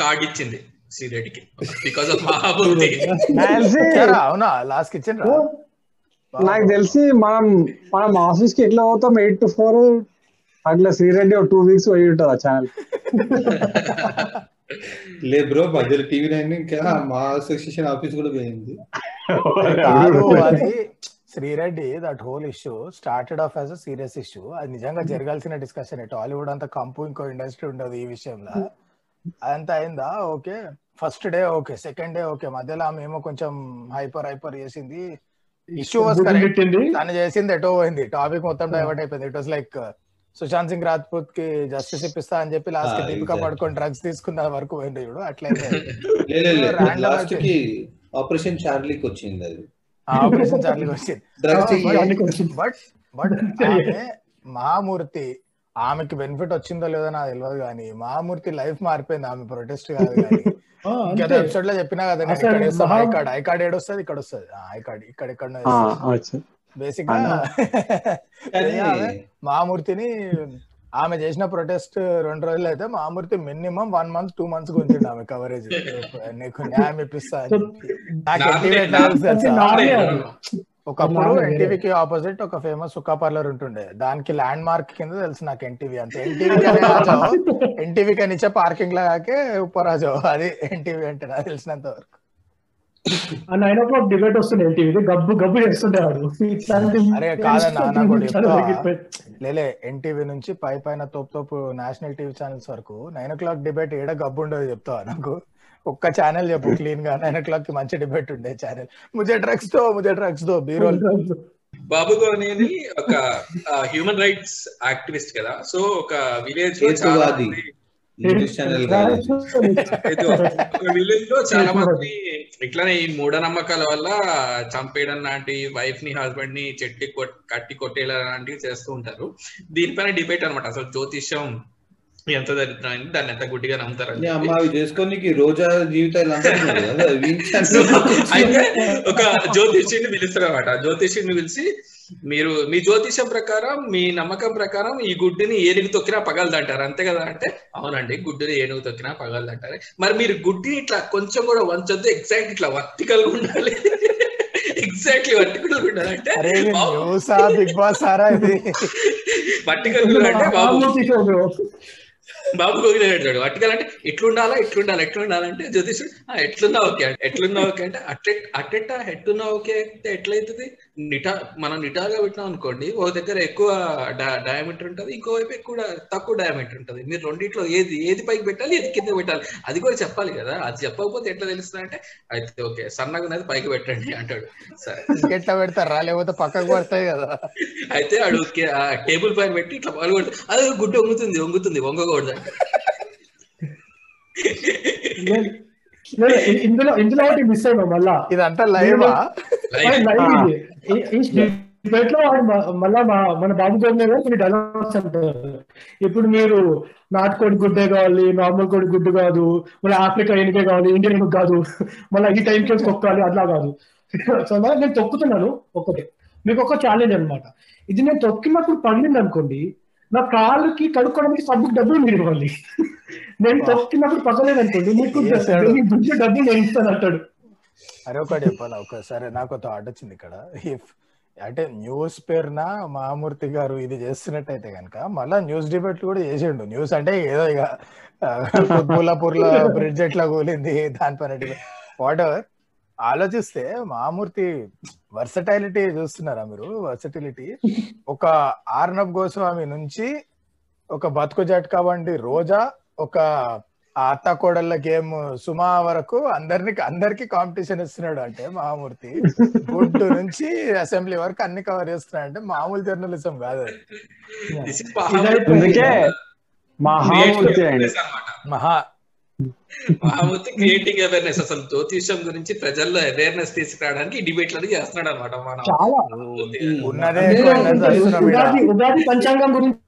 కార్డ్ ఇచ్చింది శ్రీరెడ్డికి. బికాస్ ఆఫ్ ఇచ్చారా? అవునా? లాస్ట్ ఇచ్చిండ్రా? నాకు తెలిసి మనం మనం ఆఫీస్కి ఎట్లా పోతాం? ఎయిట్ టు ఫోర్ అట్లా శ్రీరెడ్డి ఒక టూ వీక్స్ పోయి ఉంటుంది ఆ ఛానల్ లే బ్రో మధ్యలో టీవీ నైన్ ఇంకా మా అసోసియేషన్ ఆఫీస్ కూడా పోయింది. అది Sri Reddy that whole issue started off as a serious issue అది నిజంగా జరగాల్సిన డిస్కషన్ టాలీవుడ్ అంత కంపు ఇంకో ఇండస్ట్రీ ఉండదు ఈ విషయంలో. అదంతా అయిందా? Okay first day okay second day okay మధ్యలో ఆమె ఏమో కొంచెం హైపర్ హైపర్ చేసింది. ఇష్యూ వాస్ కరెక్ట్ తను చేసింది ఎటో పోయింది. టాపిక్ మొత్తం డైవర్ట్ అయిపోయింది. It was like Sushant Singh రాజ్పూత్కి justice ఇప్పిస్తా అని చెప్పి లాస్ట్ Ah, దీపిక. పడుకొని డ్రగ్స్ తీసుకున్న వరకు పోయింది చూడు. అట్లయితే ఆపరేషన్ చార్లీకి వచ్చింది అది. ఆపరేషన్ చార్లీ వచ్చింది. బట్ బట్ మహామూర్తి ఆమెకి బెనిఫిట్ వచ్చిందో లేదో నాకు తెలియదు కానీ మహామూర్తి లైఫ్ మారిపోయింది ఆమె ప్రొటెస్ట్ కాదు కానీ. గత. ఎపిసోడ్లో చెప్పినా కదా ఐ కార్డ్ ఐ కార్డ్ ఏడు వస్తుంది ఇక్కడ వస్తుంది ఐ కార్డ్ ఇక్కడ ఇక్కడ బేసిక్గా ఆమె మహామూర్తిని ఆమె చేసిన ప్రొటెస్ట్ రెండు రోజులు అయితే Mahamurthy minimum one month two months గుంజిండు ఆమె కవరేజ్ నీకు న్యాయం ఇప్పిస్తా ఒకప్పుడు. ఎన్టీవీకి ఆపోజిట్ ఒక ఫేమస్ సుఖా పార్లర్ ఉంటుండే. దానికి ల్యాండ్ మార్క్ కింద తెలుసు నాకు ఎన్టీవీ అంతే ఎన్టీవీ ఎన్టీవీ కనిచ్చే పార్కింగ్ లాగే ఉపరాజు. అది ఎన్టీవీ అంటే నాకు తెలిసినంత వరకు. నైన్ ఓ క్లాక్ డిబేట్ వస్తుండే ఎన్టీవీ గబ్బు గబ్బు చేస్తుండేవాడు అరే కాదన్నా. లేలే ఎన్టీవీ నుంచి పై పైన తోపు తోపు నేషనల్ టీవీ ఛానల్స్ వరకు నైన్ ఓ క్లాక్ డిబేట్ ఏడ గబ్బు ఉండదు చెప్తావా నాకు? ఒక్క ఛానల్ చెప్పు క్లీన్గా నైన్ ఓ క్లాక్కి మంచి డిబేట్ ఉండే ఛానల్ ముజే డ్రగ్స్తో ముజే డ్రగ్స్తో బీరోల్ బాబు గోనేని ఒక హ్యూమన్ రైట్స్ యాక్టివిస్ట్ కదా. సో ఒక విలేజ్లో చాలా విలేజ్లో చాలా మంది ఇట్లానే ఈ మూఢనమ్మకాల వల్ల చంపేయడం లాంటి వైఫ్ని హస్బెండ్ని చెట్టి కొట్- కట్టి కొట్టేయడం లాంటివి చేస్తూ ఉంటారు. దీనిపైన డిబేట్ అన్నమాట. అసలు జ్యోతిష్యం ఎంత దరిద్రమైంది దాన్ని ఎంత గుడ్డిగా నమ్ముతారని అవి చేసుకోనికి రోజా జీవితాలు అయితే ఒక జ్యోతిష్యుని పిలుస్తారు అనమాట జ్యోతిష్యుని పిలిచి మీరు మీ జ్యోతిష్యం ప్రకారం మీ నమ్మకం ప్రకారం ఈ గుడ్డిని ఏనుగు తొక్కినా పగలదంటారు అంతే కదా అంటే అవునండి గుడ్డిని ఏనుగు తొక్కినా పగలదంటారు మరి మీరు గుడ్డిని ఇట్లా కొంచెం కూడా వంచొద్దు ఎగ్జాక్ట్ ఇట్లా వర్టికల్గా ఉండాలి ఎగ్జాక్ట్లీ వర్టికల్గా ఉండాలి అంటే వర్టికల్ అంటే బాబు. బాబు గోగిన పెడతాడు. వర్టికల్ అంటే ఎట్లుండాలా ఎట్లుండాలి ఎట్లుండాలంటే జ్యోతిషుడు ఎట్లున్నా ఓకే అంటే. ఎట్లున్నా ఓకే అంటే అట్లె అట్టెట్ట ఎట్టున్నా ఓకే అంటే ఎట్లయితుంది? నిటా మనం నిటాగా పెట్టినాం అనుకోండి ఓ దగ్గర ఎక్కువ డయామీటర్ ఉంటుంది ఇంకోవైపు ఎక్కువ తక్కువ డయామీటర్ ఉంటుంది. మీరు రెండిట్లో ఏది ఏది పైకి పెట్టాలి ఏది కింద పెట్టాలి? అది కూడా చెప్పాలి కదా? అది చెప్పకపోతే ఎట్లా తెలుస్తుంది అంటే అయితే ఓకే సన్నగా ఉన్నది పైకి పెట్టండి అంటాడు. సరే. ఇంకెట్లా పెడతారా? లేకపోతే పక్కకు పడతాయి కదా. అయితే ఆ టేబుల్ పైన పెట్టి ఇట్లా పగలగొడతాడు అదే గుడ్డు వంగుతుంది వంగుతుంది వంగకూడదు. ఇందులో ఇందులో ఒకటి మిస్ అయినా మళ్ళా. ఇదంతా లైవా? డిబేట్లో మళ్ళా మన బాబు గోవింద గారు కొన్ని డైలాగ్స్ అంటారు ఇప్పుడు మీరు నాటుకోడి గుడ్డే కావాలి నార్మల్ కోడి గుడ్డు కాదు మళ్ళీ ఆఫ్రికా ఎనికే కావాలి ఇండియన్ ఎనుక కాదు. మళ్ళీ ఈ టైంకి తొక్కాలి అట్లా కాదు. సో నేను తొక్కుతున్నాను ఒకటే మీకు ఒక ఛాలెంజ్ అన్నమాట. ఇది నేను తొక్కినప్పుడు పగిలింది అనుకోండి నా కాళ్ళకి కడుక్కోవడానికి సబ్బుకి డబ్బులు మీరు ఇవ్వాలి. నేను తొక్కినప్పుడు పగలేదు అనుకోండి దుడ్డు డబ్బులు నేను ఇస్తాను అంటాడు. అరే ఒకటి చెప్పాలి ఒకసారి నాకు ఒక థాట్ వచ్చింది ఇక్కడ. ఇఫ్ అంటే న్యూస్ పేరున మహామూర్తి గారు ఇది చేస్తున్నట్టయితే కనుక మళ్ళా న్యూస్ డిబేట్ కూడా చేసిండు. న్యూస్ అంటే ఏదో ఇక కుత్బుల్లాపూర్లో బ్రిడ్జ్ ఎట్లా కూలింది దానిపైన వాట్ ఎవర్ ఆలోచిస్తే మహామూర్తి వర్సటైలిటీ చూస్తున్నారా మీరు? వర్సటిలిటీ. ఒక ఆర్నబ్ గోస్వామి నుంచి ఒక బతుకు జట్కా వంటి రోజా ఒక అత్త కోడళ్ళ గేమ్ సుమా వరకు అందరిని అందరికి కాంపిటీషన్ ఇస్తున్నాడు అంటే మహామూర్తి. గుడ్ నుంచి అసెంబ్లీ వరకు అన్ని కవర్ చేస్తున్నాడు అంటే మామూలు జర్నలిజం కాదు మహామూర్తి. అండి మహా మహామూర్తి క్రియేటింగ్ అవేర్నెస్ అసలు జ్యోతిషం గురించి ప్రజల్లో అవేర్నెస్ తీసుకురావడానికి డిబేట్ లని చేస్తున్నాడు అనమాట మన. ఉగాది ఉగాది పంచాంగం గురించి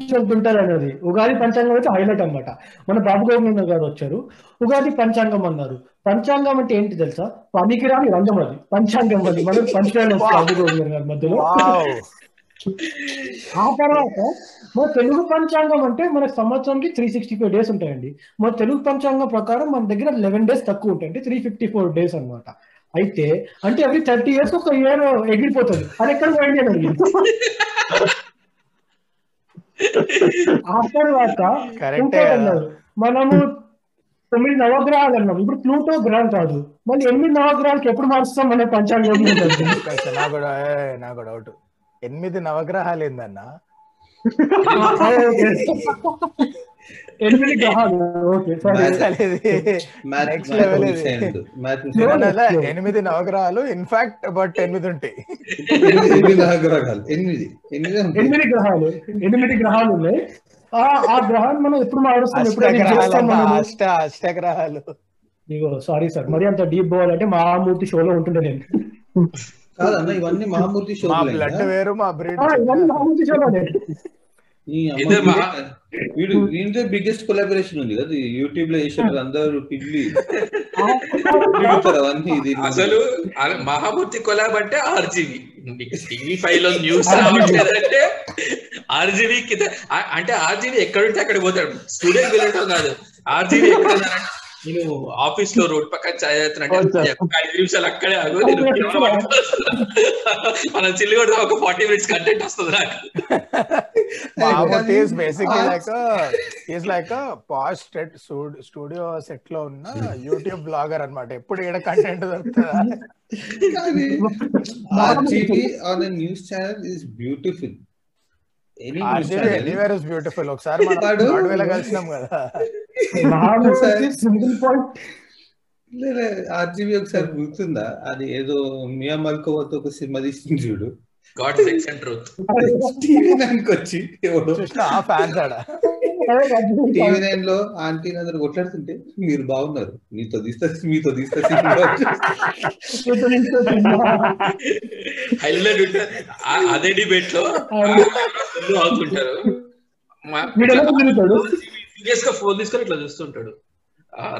చెప్తుంటారు అనేది ఉగాది పంచాంగం అయితే హైలైట్ అన్నమాట. మన బాబు గోవింద గారు వచ్చారు. ఉగాది పంచాంగం అన్నారు. పంచాంగం అంటే ఏంటి తెలుసా? పనికిరాని రంగం అది. పంచాంగం అది. మనం పంచాంగం బాబు గోవింద గారి మధ్యలో. ఆ తర్వాత మన తెలుగు పంచాంగం అంటే మన సంవత్సరానికి త్రీ సిక్స్టీ ఫైవ్ డేస్ ఉంటాయండి. మన తెలుగు పంచాంగం ప్రకారం మన దగ్గర లెవెన్ డేస్ తక్కువ ఉంటాయి. త్రీ ఫిఫ్టీ ఫోర్ డేస్ అన్నమాట. అయితే అంటే ఎవ్రీ థర్టీ ఇయర్స్ ఒక ఇయర్ ఎగిరిపోతుంది. అది ఎక్కడ పోయింది అని ఆ తర్వాత మనము తొమ్మిది నవగ్రహాలు అన్నాం. ఇప్పుడు ప్లూటో గ్రహం కాదు. మళ్ళీ ఎనిమిది నవగ్రహాలకి ఎప్పుడు మారుస్తాం మన పంచాంగం నాకు కూడా డౌట్ ఎనిమిది నవగ్రహాలు ఏందన్నా ఎనిమిది గ్రహాలు. నవగ్రహాలు ఇన్ఫాక్ట్ బట్ ఎనిమిది ఉంటాయి. ఎనిమిది నవగ్రహాలు. ఎనిమిది. ఎనిమిది ఉంటాయి. ఎనిమిది గ్రహాలు. ఎనిమిది గ్రహాలు ఉన్నాయి. ఆ ఆ గ్రహాన్ని మనం ఎప్పుడు మారుస్తాం ఎప్పుడు అష్టగ్రహాలు సారీ సార్. మరి అంత డీప్ పోవాలంటే మహామూర్తి షోలో ఉంటుండే నేను. కాదన్న ఇవన్నీ మహామూర్తి షో మా బ్లడ్ వేరు మా బ్రీడ్ ఆ, ఇవన్నీ మహామూర్తి షోలోనే ఇదే మహా- వీడు వీడితో బిగ్గెస్ట్ కొలాబరేషన్ ఉంది కదా యూట్యూబ్లో చేసారు అందరూ పిల్లి. అవన్నీ ఇది అసలు మహామూర్తి కొలాబ్ అంటే ఆర్జీవి. టీవీ ఫైవ్లో న్యూస్ రావట్లేదంటే ఆర్జీవి కింద అంటే ఆర్జీవి ఎక్కడుంటే అక్కడ పోతాడు. స్టూడెంట్ వెళ్ళటం కాదు. ఆర్జీవి ఎక్కడ నేను ఆఫీస్లో రోడ్ పక్కన చాయ్ తాగుతున్నట్టే ఒక ఐదు నిమిషాలు అక్కడే ఆగు నేను మనం చిల్లి కొడితే ఒక ఫార్టీ మినిట్స్ కంటెంట్ వస్తుంది నాకు. Is basically like is like posh set studio సెట్లో ఉన్న యూట్యూబ్ బ్లాగర్ అన్నమాట. ఎప్పుడు ఈడ కంటెంట్ దొరుకుతుందా? On news channel is beautiful any news RGV channel anywhere is beautiful ఒకసారి మనం కలిసినాం కదా. ఆర్జీబీ ఒకసారి గుర్తుందా? అది ఏదో మియా మల్కోవతో ఒక సినిమా తీసింది చూడు. God sex and truth. TV నైన్కి వచ్చి ఎవడో. చూసిన ఆ ఫ్యాన్స్ ఆడ. టీవీ నైన్లో ఆంటీ అందరు కొట్లాడుతుంటే మీరు బాగున్నారు. మీతో తీస్తా మీతో తీస్తా హైలైట్ ఉంటుంది అదే డిబేట్లో అవుతుంటారు సీరియస్గా ఫోన్ తీసుకొని ఇట్లా చూస్తుంటాడు.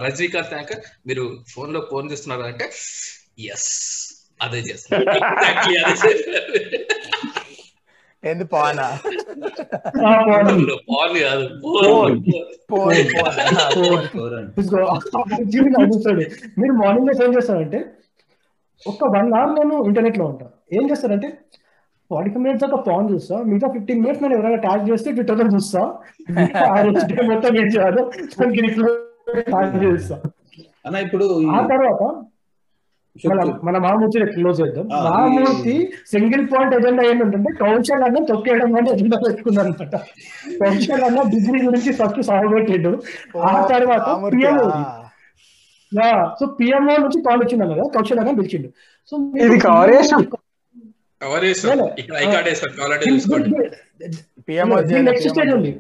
రజనీకాంత్ యాంకర్ మీరు ఫోన్లో ఫోన్ చేస్తున్నారు అంటే ఎస్ అదే చేస్తున్నారు. ఏంది పానా? పోనీ. ఫోన్ కాదు ఫోన్ నాకు మీరు మార్నింగ్ ఏం చేస్తారంటే ఒక వన్ అవర్ నేను ఇంటర్నెట్లో ఉంటా ఏం చేస్తారంటే ఫార్టీ మినిట్స్ దాకా ఫోన్ చూస్తా. మిగతా ఫిఫ్టీన్ మినిట్స్ నేను ఎవరైనా ట్యాగ్ చేస్తే ట్విట్టర్లో చూస్తా. ఆ రోజు మొత్తం ఏం చేయాలో దానికి ట్యాగ్ చేస్తా. అన్న ఇప్పుడు ఆ తర్వాత మన మహామూర్తి క్లోజ్ చేద్దాం. మహామూర్తి సింగిల్ పాయింట్ ఎజెండా ఏంటంటే కౌశల్ అన్న తొక్కేయడం అని ఎజెండా పెట్టుకున్నారు అనమాట కౌశల్ అన్న డిగ్రీ గురించి ఫస్ట్ సాగబెట్టిండు ఆ తర్వాత పిఎంఓ సో పిఎంఓ నుంచి కాల్ వచ్చింది కదా కౌశల్ అన్న పిలిచిండు. సో ఇది cover పిఎంఓ నెక్స్ట్ స్టేజ్ ఉంది.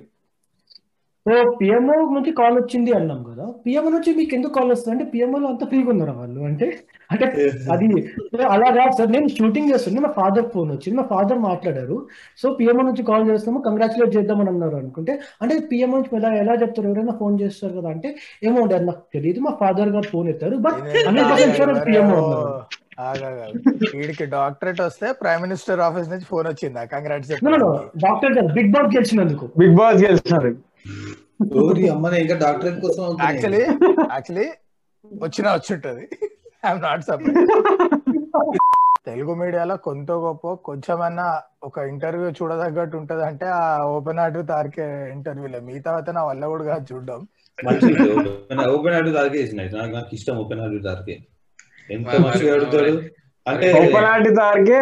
సో పిఎంఓ నుంచి కాల్ వచ్చింది అన్నాం కదా. పిఎంఓ నుంచి మీకు ఎందుకు కాల్ వస్తుంది? అంటే పిఎంఓ లో అంత ఫ్రీగా ఉన్నారా వాళ్ళు? అంటే అంటే అది అలా కాదు సార్. నేను షూటింగ్ చేస్తుండే మా ఫాదర్ ఫోన్ వచ్చింది మా ఫాదర్ మాట్లాడారు. సో పిఎంఓ నుంచి కాల్ చేస్తాము కంగ్రాచులేట్ చేద్దామని అన్నారు అనుకుంటే అంటే పిఎంఓ నుంచి ఎలా ఎలా చెప్తారు? ఎవరైనా ఫోన్ చేస్తారు కదా అంటే ఏమో నాకు తెలియదు మా ఫాదర్ గారు ఫోన్ ఎత్తారు but hundred percent sure PMO ఉన్నారు వీడికి డాక్టరేట్ వస్తే ప్రైమ్ మినిస్టర్ ఆఫీస్ నుంచి ఫోన్ వచ్చిందా? కంగ్రాట్స్ డాక్టర్ గారు బిగ్ బాస్ గెలిచినందుకు. బిగ్ బాస్ గెలిచినారు. ఇంకా డాక్టరేట్ కోసం. యాక్చువల్లీ యాక్చువల్లీ వచ్చినా వచ్చి ఉంటది ఐఎమ్ నాట్ సర్ప్రైజ్ తెలుగు మీడియాలో కొంత గొప్ప కొంచెమన్నా ఒక ఇంటర్వ్యూ చూడదగ్గట్టు ఉంటది అంటే ఆ ఓపెన్ ఆర్డర్ తారికే ఇంటర్వ్యూలే మిగతా అయితే నా వల్ల కూడా చూడడం. మంచిది. ఓపెన్ ఆడు తారకే నాకు ఇష్టం ఓపెన్ ఆడు తారకే. ఎంత మరి- మంచిగా ఆడుతాడు అంటే ఓపెన్ ఆంటీ తారకే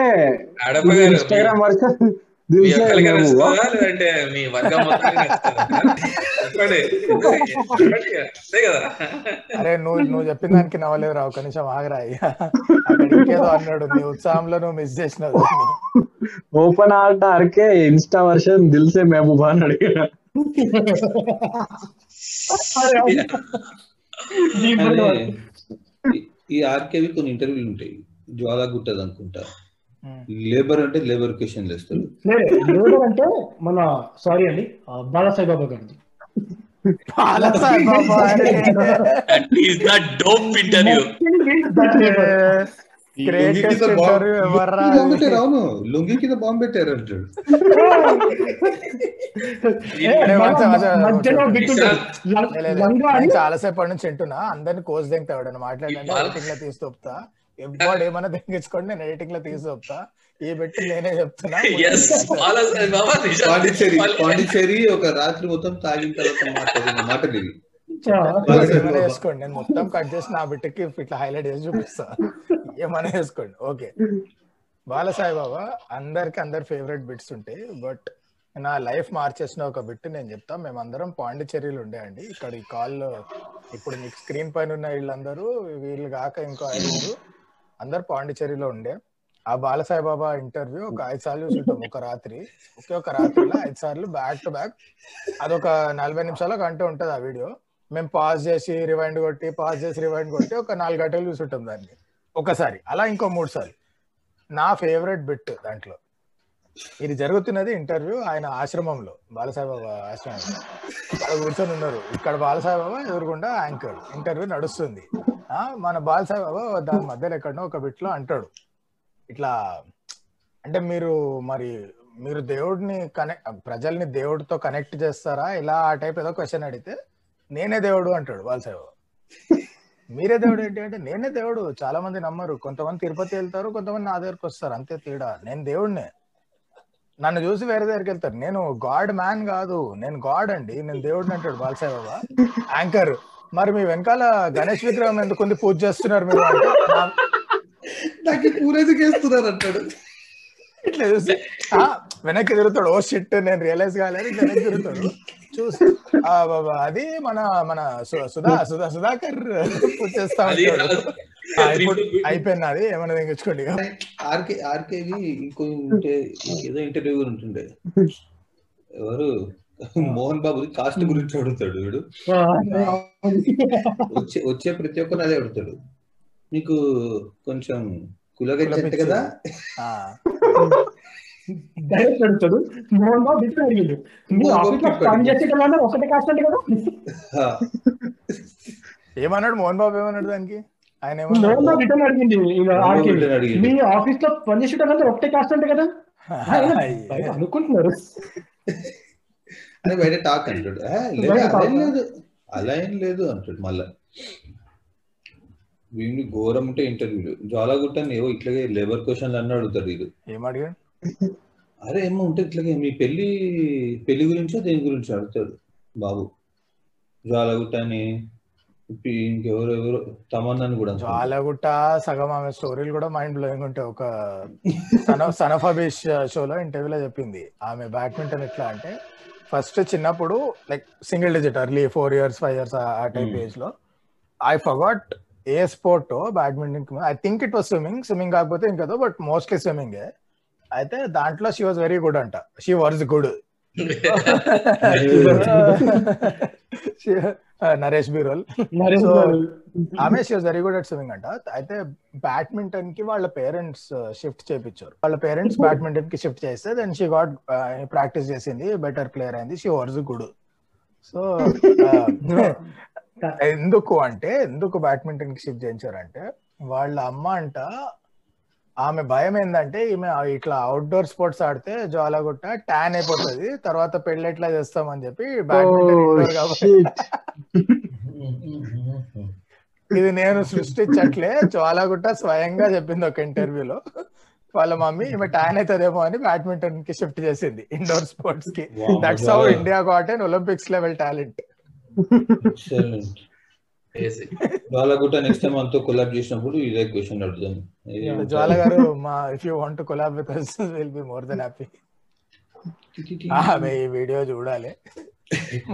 ఆడప్ప గారు ఇన్స్టాగ్రామ్ వరకు మీ దిల్సే ఒక్కరికే మేము. నచ్చుతుందా లేదంటే మీ వర్గం మొత్తానికి నచ్చుతుందా చెప్పండి చెప్పండి. అంతే కదా అరే నువ్వు నువ్వు చెప్పిన దానికి నవ్వలేదు రావు కనీసం ఆగరా అయ్యా అక్కడ ఇంకేదో అన్నాడు నీ ఉత్సాహంలో నువ్వు మిస్ చేసినావు దాన్ని. Open heart RK Insta version Dil Se Mehbooba అని అడిగారు అదే, ఈ- ఆర్కేవి కొన్ని ఇంటర్వ్యూలు ఉంటాయి. జ్వాలా గుట్టది అనుకుంటా లేబర్ అంటే లేబర్ క్వశ్చన్ వేస్తారు. లేదు అంటే మన సారీ అండి ఆ, బాలాసాయి బాబా గారిది బాలాసాహెబ్ బాబా అరే. దట్ డోప్ ఇంటర్వ్యూ లుంగి కింద బాంబు- పెట్టారు అవును లుంగి కింద బాంబు పెట్టారు అంటాడు చాలాసేపటి నుంచి వింటున్నా. అందరిని కోచ్ దింగుతాడు మాట్లాడండి ఎడిటింగ్లో తీసి చెప్తా ఎవ్వడు ఏమన్నా దింగించుకోండి నేను ఎడిటింగ్లో తీసి చెప్తా ఈ పెట్టి నేనే చెప్తున్నా. పాండిచ్చేరి పాండిచ్చేరి ఒక రాత్రి మొత్తం తాగిన తర్వాత ఇవి చా- ఏమైనా వేసుకోండి. నేను మొత్తం కట్ చేసి నా బిడ్డకి ఇట్లా హైలైట్ చేసి చూపిస్తా. ఏమైనా వేసుకోండి. ఓకే. బాలసాయి బాబా అందరికి అందరి ఫేవరెట్ బిట్స్ ఉంటాయి. బట్ నా లైఫ్ మార్చేసిన ఒక బిట్ నేను చెప్తా. మేమందరం పాండిచ్చేరిలో ఉండే అండి. ఇక్కడ ఈ కాల్ ఇప్పుడు మీకు స్క్రీన్ పైన ఉన్న వీళ్ళందరూ వీళ్ళు కాక ఇంకో ఐదుగురు అందరు పాండిచ్చేరిలో ఉండే. ఆ బాలసాయి బాబా ఇంటర్వ్యూ ఒక ఐదు సార్లు చూసుంటాం ఒక రాత్రి. ఒకే ఒక రాత్రిలో ఐదు సార్లు బ్యాక్ టు బ్యాక్ అదొక నలభై నిమిషాల గంట ఉంటది ఆ వీడియో. మేము పాజ్ చేసి రివైండ్ కొట్టి పాజ్ చేసి రివైండ్ కొట్టి ఒక నాలుగు గంటలు చూసుంటాం దాన్ని. ఒకసారి అలా ఇంకో మూడు సార్లు. నా ఫేవరెట్ బిట్ దాంట్లో. ఇది జరుగుతున్నది ఇంటర్వ్యూ ఆయన ఆశ్రమంలో బాలసాయిబాబా ఆశ్రమంలో. కూర్చొని ఉన్నారు. ఇక్కడ బాలసాయిబాబా ఎదురుకుండా యాంకర్ ఇంటర్వ్యూ నడుస్తుంది. మన బాలసాయిబాబా దాని మధ్యలో ఎక్కడనో ఒక బిట్లో అంటాడు. ఇట్లా అంటే మీరు మరి మీరు దేవుడిని కనెక్ట్ ప్రజల్ని దేవుడితో కనెక్ట్ చేస్తారా? ఇలా ఆ టైప్ ఏదో క్వశ్చన్ అడిగితే నేనే దేవుడు అంటాడు బాలసాయిబాబా మీరే దేవుడు ఏంటి అంటే నేనే దేవుడు. చాలా మంది నమ్మరు. కొంతమంది తిరుపతి వెళ్తారు కొంతమంది నా దగ్గరకు వస్తారు. అంతే తేడా. నేను దేవుడినే. నన్ను చూసి వేరే దగ్గరికి వెళ్తారు. నేను గాడ్ మ్యాన్ కాదు. నేను గాడ్ అండి. నేను దేవుడిని అంటాడు బాలసాయి బాబా యాంకర్. మరి మీ వెనకాల గణేష్ విగ్రహం ఎందుకు ఉంది? పూజ చేస్తున్నారు మీరు నాకు చేస్తున్నారు అంటాడు. ఇట్లా చూసి వెనక్కి తిరుగుతాడు. ఓ షిట్ నేను రియలైజ్ కాలేదు. వెనక్కి తిరుగుతాడు. చూసి ఆ, బాబా, అది మన మన సుధా సుధా సుధాకర్ చేస్తా అది ఉంటాడు. అయిపోయింది అది ఏమైనా ఇక. ఆర్కే ఆర్కేవి ఇంకో ఉంటే ఏదో ఇంటర్వ్యూ ఉంటుండే. ఎవరు? మోహన్ బాబు కాస్ట్ గురించి అడుగుతాడు వీడు. వచ్చే వచ్చే ప్రతి ఒక్కరు అదే అడుగుతాడు. నీకు కొంచెం కులగెచ్చంట కదా? ఆ, డైరెక్ట్ అడుగుతాడు మోహన్ బాబు అడిగిండు మీ ఆఫీస్లో పని ఒకటే కాస్ట్ అంటే కదా? ఏమన్నాడు? మోహన్ బాబు ఏమన్నాడు దానికి? ఆయన మోహన్ బాబు రిటర్న్ అడిగింది. మీ ఆఫీస్లో పని చేసే వాళ్ళందరూ ఒకటే కాస్ట్ అంటే కదా? అనుకుంటున్నారు. అని బయట టాక్ అంటాడు. "ఆ, లేదు, అలా ఏం. లేదు. అంటాడు మళ్ళా. వీడిని ఘోరం ఉంటే ఇంటర్వ్యూలు జ్వాలగుట్టని ఏవో ఇట్లాగే లేబర్ క్వశ్చన్లు అన్నీ అడుగుతారు వీడు. ఏమడిగాడు అరే ఏమో ఉంటే ఇట్లాగే మీ పెళ్ళి పెళ్ళి గురించో దేని గురించి అడుగుతాడు బాబు జ్వాలగుట్ట అని ఇప్పి ఇంకెవరు ఎవరు తమన్నాను కూడా. జ్వాలగుట్ట సగం ఆమె స్టోరీలు కూడా మైండ్ బ్లోయింగ్ ఉంటాయి ఒక సన్ సనఫ్ అబీష్ షోలో ఇంటర్వ్యూలో చెప్పింది ఆమె బ్యాడ్మింటన్ ఎట్లా అంటే ఫస్ట్ చిన్నప్పుడు like single digit early four years five years ఆ టైప్ Hmm. ఏజ్లో I forgot a sport badminton I think it was swimming swimming కాకపోతే ఇంకదో బట్ మోస్ట్లీ స్విమ్మింగ్ అయితే దాంట్లో షీ వాజ్ వెరీ గుడ్ అంట. షీ వాజ్ గుడ్ నరేష్ బీరోల్. ఆమె she very good at swimming అంట. అయితే బ్యాడ్మింటన్కి వాళ్ళ పేరెంట్స్ షిఫ్ట్ చేపించారు. వాళ్ళ పేరెంట్స్ బ్యాడ్మింటన్కి షిఫ్ట్ చేస్తే దెన్ షీ గాట్ ప్రాక్టీస్ చేసింది బెటర్ ప్లేయర్ అయింది. షీ వర్జ్ గుడ్ సో ఎందుకు అంటే ఎందుకు బ్యాడ్మింటన్కి షిఫ్ట్ చేయించారంటే వాళ్ళ అమ్మ అంట ఆమె భయం ఏంటంటే ఈమె ఇట్లా అవుట్డోర్ స్పోర్ట్స్ ఆడితే జ్వాలగుట్ట ట్యాన్ అయిపోతుంది. తర్వాత పెళ్ళి ఎట్లా చేస్తామని చెప్పి ఇది నేను సృష్టించట్లే. జ్వాలగుట్ట స్వయంగా చెప్పింది ఒక ఇంటర్వ్యూలో వాళ్ళ మమ్మీ ఈమె ట్యాన్ అవుతుందేమో అని బ్యాడ్మింటన్కి షిఫ్ట్ చేసింది indoor స్పోర్ట్స్కి. That's how India got and Olympics level talent బాలగుట్ట next time అంతా కొలాబ్ చేసినప్పుడు ఇదే క్వశ్చన్ అడుగుదాం. జ్వాల గారు మా if you want collab with us will be more than happy ఆమె ఈ వీడియో చూడాలి.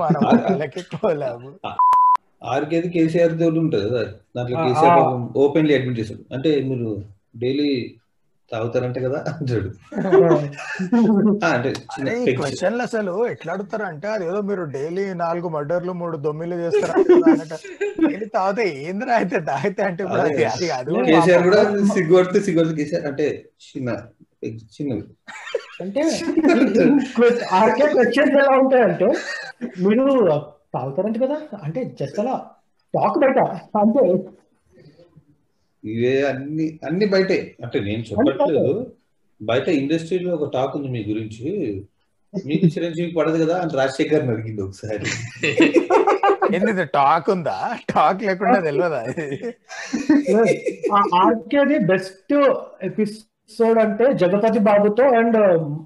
మనం వాళ్ళకి కొలాబ్ ఆర్కేది కేసీఆర్ తోటి ఉంటుంది కదా దాంట్లో కేసీఆర్. ఓపెన్లీ అడ్మిట్ చేశాడు. అంటే మీరు డైలీ తాగుతారంటే కదా అంటాడు. ఆ, అంటే క్వశ్చన్లు అసలు ఎట్లా అడుగుతారు అంటే అది ఏదో మీరు డైలీ నాలుగు మర్డర్లు మూడు దొమ్మిలు చేస్తారా డైలీ తాగితే ఏందిరా అయితే తాగితే అంటే కేసీఆర్ కూడా. సిగ్గుపడితే సిగ్గుపడితే కేసీఆర్ అంటే చిన్న చిన్నవి అంటే ఆర్కే క్వశ్చన్స్ ఎలా ఉంటాయంటే మీరు తాగుతారంట కదా అంటే జస్ట్ అలా టాక్ బయట అంతే. ఇవే అన్ని అన్ని బయటే. అంటే నేను చెప్పట్లేదు. బయట ఇండస్ట్రీలో ఒక టాక్ ఉంది మీ గురించి. మీకు చిరంజీవి పడదు కదా అని రాజశేఖర్ అడిగింది ఒకసారి. ఇది టాక్ ఉందా? టాక్ లేకుండా తెలియదా? ఆర్కేది బెస్ట్ ఎపిసోడ్ అంటే జగపతి బాబుతో అండ్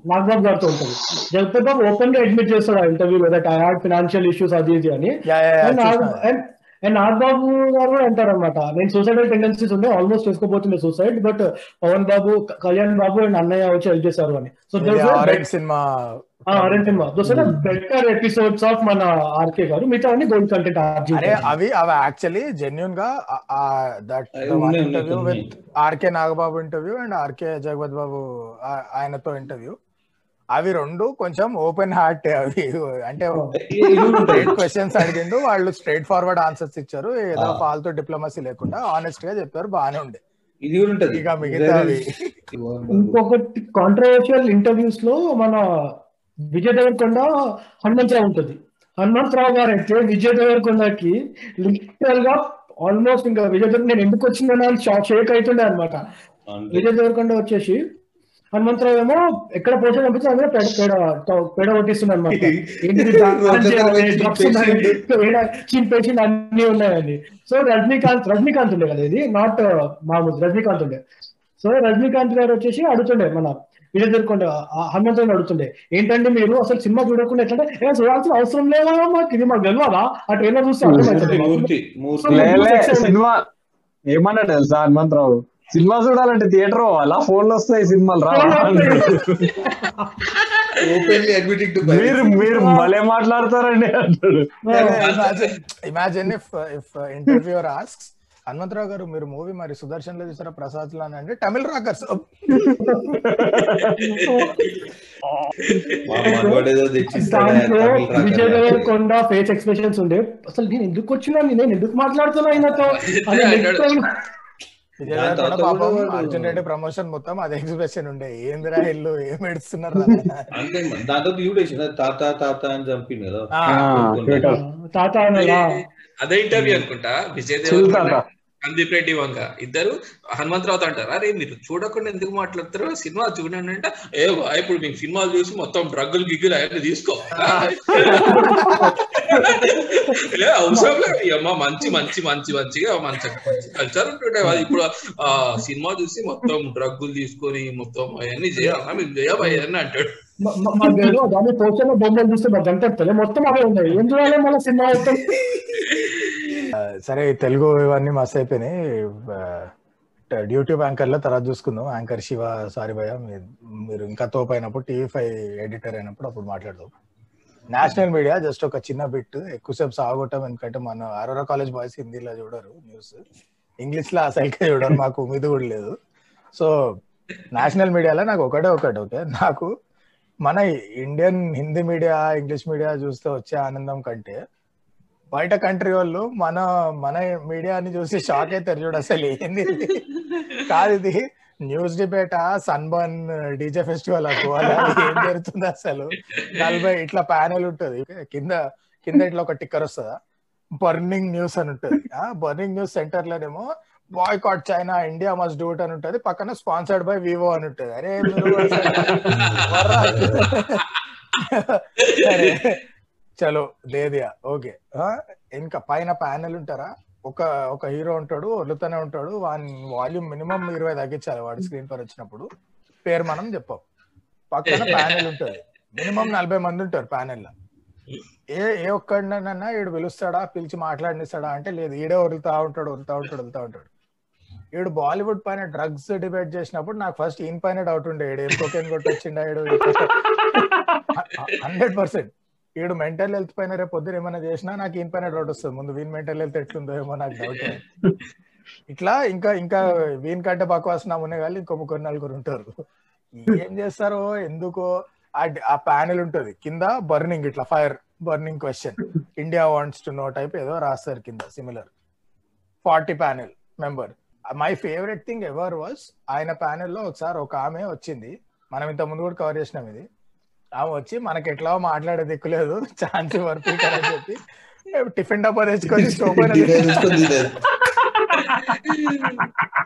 నాగబాబు గారితో ఉంటుంది. జగపతి బాబు ఓపెన్గా అడ్మిట్ చేస్తాడు ఆ ఇంటర్వ్యూలో that I had financial issues అది ఇది అని. Yeah, yeah, yeah, and. And Nagababu గారు కూడా అంటారు అనమాట నేను సూసైడల్ టెండెన్సీస్ ఉండే almost చేసుకోబోతుండే suicide but Pawan Babu Kalyan Babu and అన్నయ్య వచ్చి హెల్ప్ చేశారు అని. సో సినిమా ఆరెంజ్ సినిమా. దోస్ బెటర్ ఎపిసోడ్స్ ఆఫ్ మన ఆర్కే గారు. మిగతా అన్ని గోల్డ్ కంటెంట్ ఆర్జీ అరే అవి అవి యాక్చువల్లీ జెన్యున్గా దట్ ఉన్నాయి, ఉన్నాయి, interview. With RK Nagababu interview and RK Jagapathi Babu ఆయనతో ఇంటర్వ్యూ అవి రెండు కొంచెం ఓపెన్ హార్ట్ అవి అంటే క్వశ్చన్స్ అడిగిండు వాళ్ళు స్ట్రైట్ ఫార్వర్డ్ ఆన్సర్స్ ఇచ్చారు. ఏదో. ఫాల్తూ డిప్లొమసీ లేకుండా ఆనెస్ట్గా చెప్పారు బానే ఉండే. ఇది ఉంటది. ఇక మిగతావి. ఇంకొకటి కాంట్రవర్షియల్ ఇంటర్వ్యూస్లో మన విజయ్ దేవరకొండ హనుమంతరావు ఉంటుంది. హనుమంతరావు గారు అయితే విజయ్ దేవరకొండకి లిటరల్గా ఆల్మోస్ట్ ఇంకా విజయ్ నేను ఎందుకు వచ్చిందని షాక్ షేక్ అవుతుండే అనమాట విజయ్ దేవరకొండ వచ్చేసి హనుమంతరావు ఏమో ఎక్కడ పోతే పంపిస్తే అందులో పేడ పేడ పేడ కొట్టిస్తుంది అనమాట అన్ని ఉన్నాయని. సో రజనీకాంత్ రజనీకాంత్ ఉండే కదా ఇది. నాట్ మామూలు రజనీకాంత్ ఉండే. సో రజనీకాంత్ గారు వచ్చేసి అడుగుతుండే మన ఆ హనుమంతరావు అడుగుతుండే ఏంటంటే మీరు అసలు సినిమా చూడకుండా ఎట్లంటే చూడాల్సిన అవసరం లేదా మాకు? ఇది మాకు తెలియదా ఆ ట్రైలర్ చూస్తే ఏమన్నా తెలుసా హనుమంతరావు? సినిమా చూడాలంటే థియేటర్ అలా ఫోన్లో వస్తాయి సినిమాలు రా ఓపెన్లీ అడ్మిటింగ్ టు మీరు మీరు భలే మాట్లాడతారండి అంటాడు. Imagine if if interviewer asks Hanumantharao గారు మీరు మూవీ మరి సుదర్శన్లో చూసారా ప్రసాద్లో అని అంటే Tamil rockers Vijay. Deverakonda face expressions ఉండే. అసలు నేను ఎందుకు వచ్చినా? నేను ఎందుకు మాట్లాడుతున్నా ఆయనతో అర్జున్ రెడ్డి ప్రమోషన్ మొత్తం అదే ఎక్స్ప్రెషన్ ఉండే. ఏందిరా ఇల్లు? ఏం మరి. దాంతో తాత తాత అని చంపింది కదా. తాత అదే ఇంటర్వ్యూ అనుకుంటా. విజయ్ దేవరకొండ. సందీప్ రెడ్డి వంక. ఇద్దరు హనుమంతరావు అంటారు? అరే మీరు చూడకుండా ఎందుకు మాట్లాడతారు? సినిమా చూడండి అంటే ఏ ఇప్పుడు మీకు సినిమాలు చూసి మొత్తం డ్రగ్గులు గిగ్గులు అవన్నీ తీసుకో. అవసరం లేదు. అమ్మ మంచి మంచి మంచి మంచిగా మంచి కల్చర్ ఉంటుండే. అది ఇప్పుడు ఆ సినిమా చూసి మొత్తం డ్రగ్గులు తీసుకొని మొత్తం అవన్నీ చేయాలా మీకు చేయవా అవన్నీ అంటాడు. మ- పోస్టర్లో బొమ్మలు చూస్తే మా గంట మొత్తం అవే ఉన్నాయి. ఏం మళ్ళీ సినిమా సరే తెలుగు ఇవన్నీ మస్తు అయిపోయినాయి. యూట్యూబ్ యాంకర్లో తర్వాత చూసుకుందాం. యాంకర్ శివ సారీ భయ మీరు ఇంకా తోపు అయినప్పుడు టీవీ ఫైవ్ ఎడిటర్ అయినప్పుడు అప్పుడు మాట్లాడదాం. నేషనల్ మీడియా జస్ట్ ఒక చిన్న బిట్ ఎక్కువసేపు సాగొట్టం. ఎందుకంటే మన అరోరా కాలేజ్ బాయ్స్ హిందీలో చూడరు న్యూస్. ఇంగ్లీష్లో అసలుకే చూడరు. మాకు ఉమ్మీద కూడా లేదు. సో నేషనల్ మీడియాలో నాకు ఒకటే ఒకటి ఓకే? నాకు మన Indian Hindi media English media చూస్తే వచ్చే ఆనందం కంటే బయట కంట్రీ వాళ్ళు మన మన మీడియాని చూసి షాక్ అవుతారు చూడు అసలు ఏంది? కాదు ఇది న్యూస్ డిబేటా సన్బర్న్ డీజే ఫెస్టివల్ గోవాలో ఏం జరుగుతుంది అసలు? నలభై ఇట్లా ప్యానెల్ ఉంటది. కింద కింద ఇట్లా ఒక టిక్కర్ వస్తుందా? బర్నింగ్ న్యూస్ అని ఉంటది. ఆ burning news centre లోనేమో boycott China India must do it అని ఉంటది. పక్కన స్పాన్సర్డ్ బై వివో అని ఉంటది. అరే చలో లేదియా ఓకే. ఇంకా పైన ప్యానెల్ ఉంటారా? ఒక ఒక హీరో ఉంటాడు వదులుతూనే ఉంటాడు వాని వాల్యూమ్ మినిమం ఇరవై తగ్గించాలి వాడు స్క్రీన్ పర్ వచ్చినప్పుడు. పేరు మనం చెప్పాం. పక్కన ప్యానెల్ ఉంటుంది. మినిమం నలభై మంది ఉంటారు ప్యానెల్లో ఏ ఏ ఒక్కడినన్నా ఈడు పిలుస్తాడా పిలిచి మాట్లాడిస్తాడా అంటే లేదు. ఈడే వదులుతా ఉంటాడు వదులుతా ఉంటాడు వదులుతా ఉంటాడు. ఈడు బాలీవుడ్ పైన డ్రగ్స్ డిబేట్ చేసినప్పుడు నాకు ఫస్ట్ ఈయన పైన డౌట్ ఉండే. ఈడు ఏం కొకేన్ కొట్టొచ్చిండా ఈడు హండ్రెడ్ పర్సెంట్. ఈడు మెంటల్ హెల్త్ పైన రేపు పొద్దున ఏమైనా చేసినా నాకు ఈయన పైన డౌట్ వస్తుంది. ముందు వీన్ మెంటల్ హెల్త్ ఎట్లుందో ఏమో నాకు డౌట్ ఇట్లా ఇంకా ఇంకా వీన్ కంటే బాగా నా కానీ ఇంకో ముగ్గురు నలుగురు ఉంటారు. ఏం చేస్తారో ఎందుకో ఆ- ప్యానెల్ ఉంటది. కింద బర్నింగ్ ఇట్లా fire burning question India wants to know type ఏదో రాస్తారు కింద similar forty panel member my favourite thing ever was ఆయన ప్యానెల్లో లో ఒకసారి ఒక ఆమె వచ్చింది. మనం ఇంత ముందు కూడా కవర్ చేసినాం ఇది. ఆమె వచ్చి మనకి ఎట్లా మాట్లాడే దిక్కులేదు ఛాన్స్ వర్క్ అని చెప్పి టిఫిన్ డబ్బా తెచ్చుకొని స్టవ్